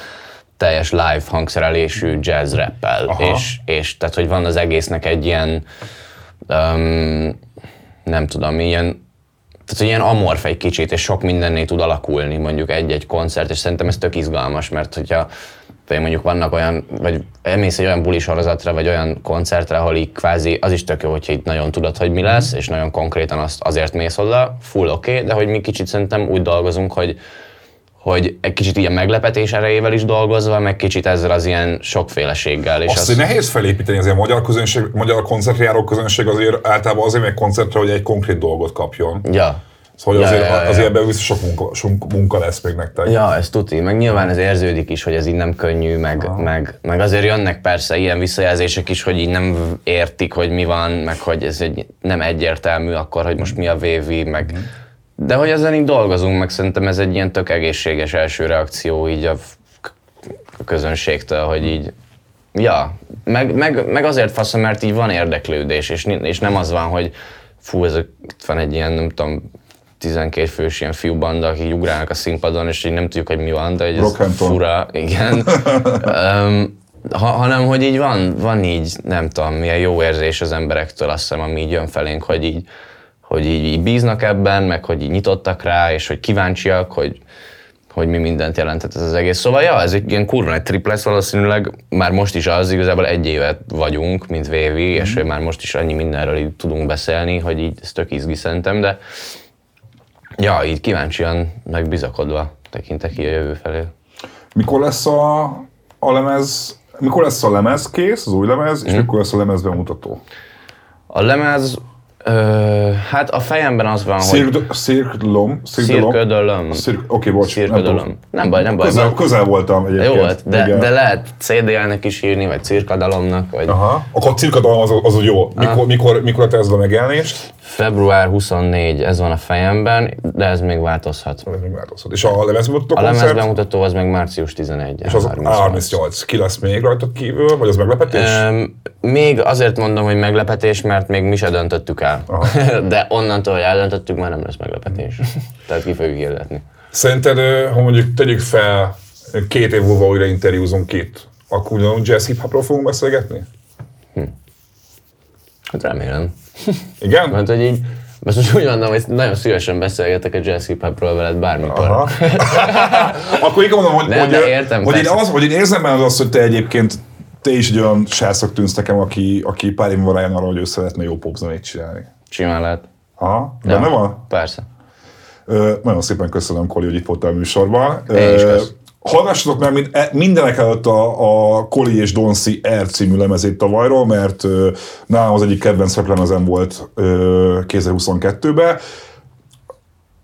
teljes live hangszerelésű jazz rappel. Aha. És, és tehát, hogy van az egésznek egy ilyen, um, nem tudom, ilyen tehát, hogy ilyen amorf egy kicsit, és sok mindenné tud alakulni mondjuk egy-egy koncert, és szerintem ez tök izgalmas, mert hogyha vagy mondjuk vannak olyan, vagy elmész egy olyan buli sorozatra, vagy olyan koncertre, ahol így kvázi, az is tök jó, hogyha itt nagyon tudod, hogy mi lesz, és nagyon konkrétan azt azért mész oda, full oké, okay, de hogy mi kicsit szerintem úgy dolgozunk, hogy hogy egy kicsit ilyen meglepetés erejével is dolgozva, meg kicsit ezzel az ilyen sokféleséggel. És Azt az, az... nehéz felépíteni, azért a magyar, közönség, magyar koncertre járó közönség azért általában azért megy koncertre, hogy egy konkrét dolgot kapjon. ja, Szóval Ja, azért, ja, ja. azért ebben biztos sok munka, sok munka lesz még nektek. Ja, ez tuti. Meg nyilván ez érződik is, hogy ez így nem könnyű, meg, meg, meg azért jönnek persze ilyen visszajelzések is, hogy így nem értik, hogy mi van, meg hogy ez egy, nem egyértelmű akkor, hogy most mi a VV, meg... De hogy ezen így dolgozunk, meg szerintem ez egy ilyen tök egészséges első reakció így a, a közönségtől, hogy így Ja, meg, meg, meg azért faszom, mert így van érdeklődés, és, és nem az van, hogy fú, ez itt van egy ilyen, nem tudom, 12 fős ilyen fiúbanda, akik ugrálnak a színpadon, és így nem tudjuk, hogy mi van, de hogy ez fura, igen. um, ha, hanem, hogy így van, van így, nem tudom, milyen jó érzés az emberektől, azt hiszem, ami így jön felénk, hogy így, hogy így, így bíznak ebben, meg hogy így nyitottak rá, és hogy kíváncsiak, hogy, hogy mi mindent jelentett ez az egész. Szóval, ja, ez egy ilyen kurva egy trip lesz valószínűleg, már most is az, igazából egy évet vagyunk, mint VV, mm. és hogy már most is annyi mindenről így tudunk beszélni, hogy így ez tök izgi szerintem, de ja, így kíváncsian, meg bizakodva tekintek ki a jövő felé. Mikor lesz a, a lemez, mikor lesz a lemez kész, az új lemez, Mhm. és mikor lesz a lemez bemutató? A lemez, ö, hát a fejemben az van, hogy Cirque Lom? Cirque. Cirque- Oké, bocs. Cirque nem baj, nem baj. Közel, közel voltam egyébként. Jó volt, de, Igen. de lehet CDL-nek is írni, vagy cirkadalomnak, vagy Aha. Akkor a Cirque de Lom az, az jó. Mikor, mikor, mikor tervezed a megjelenést? február 24, ez van a fejemben, de ez még változhat. Ez még változhat. És a lemez bemutató A lemez koncert? bemutató az meg március 11. És az A38. Ki lesz még rajta kívül? Vagy az meglepetés? Öm, még azért mondom, hogy meglepetés, mert még mi se döntöttük el. De onnantól, hogy eldöntöttük, már nem lesz meglepetés. Tehát ki fogjuk hirdetni. Szerinted, ha mondjuk tegyük fel, két év múlva újra interjúzunk itt, akkor ugyanúgy jazz hip hopról fogunk beszélgetni? Hát remélem. Igen? Mert hogy így, most most úgy mondom, hogy nagyon szívesen beszélgetek a jazz hip hopról veled bármikor. Aha. akkor így mondom, hogy, Nem, hogy, értem, hogy, én az, hogy én érzem benne az, hogy te egyébként te is egy olyan srácok tűnsz nekem, aki, aki pár év múlva rájön arra, hogy ő szeretne jó popzenét csinálni. Simán lehet. Aha, de nem van? Persze. Ö, nagyon szépen köszönöm, Koli, hogy itt voltál a műsorban. Én is Ö, kösz. Hallgassatok meg e- mindenek előtt a, a Koli és Donci R című lemezét tavalyról, mert ö, nálam az egyik kedvenc lemezem volt ö, 2022-ben.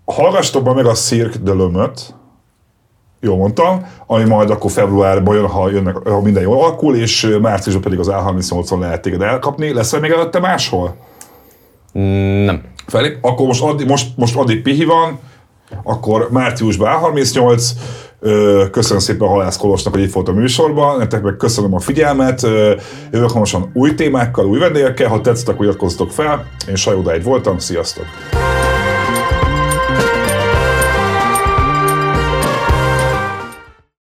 Hallgassatok meg a Cirque de Lömöt, jól mondtam, ami majd akkor februárban jön, ha, jönnek, ha minden jól alakul, és márciusban pedig az A38-on lehet téged elkapni. Lesz még előtte máshol? Mm, Nem. Felé? Akkor most addig, most, most addig pihi van, akkor márciusban A38, Ö, Köszönöm szépen Halász Kolosnak, hogy itt volt a műsorban, nektek meg köszönöm a figyelmet, jövök hamarosan új témákkal, új vendégekkel, ha tetszett, akkor iratkozzatok fel, én Sajóda egy voltam, sziasztok!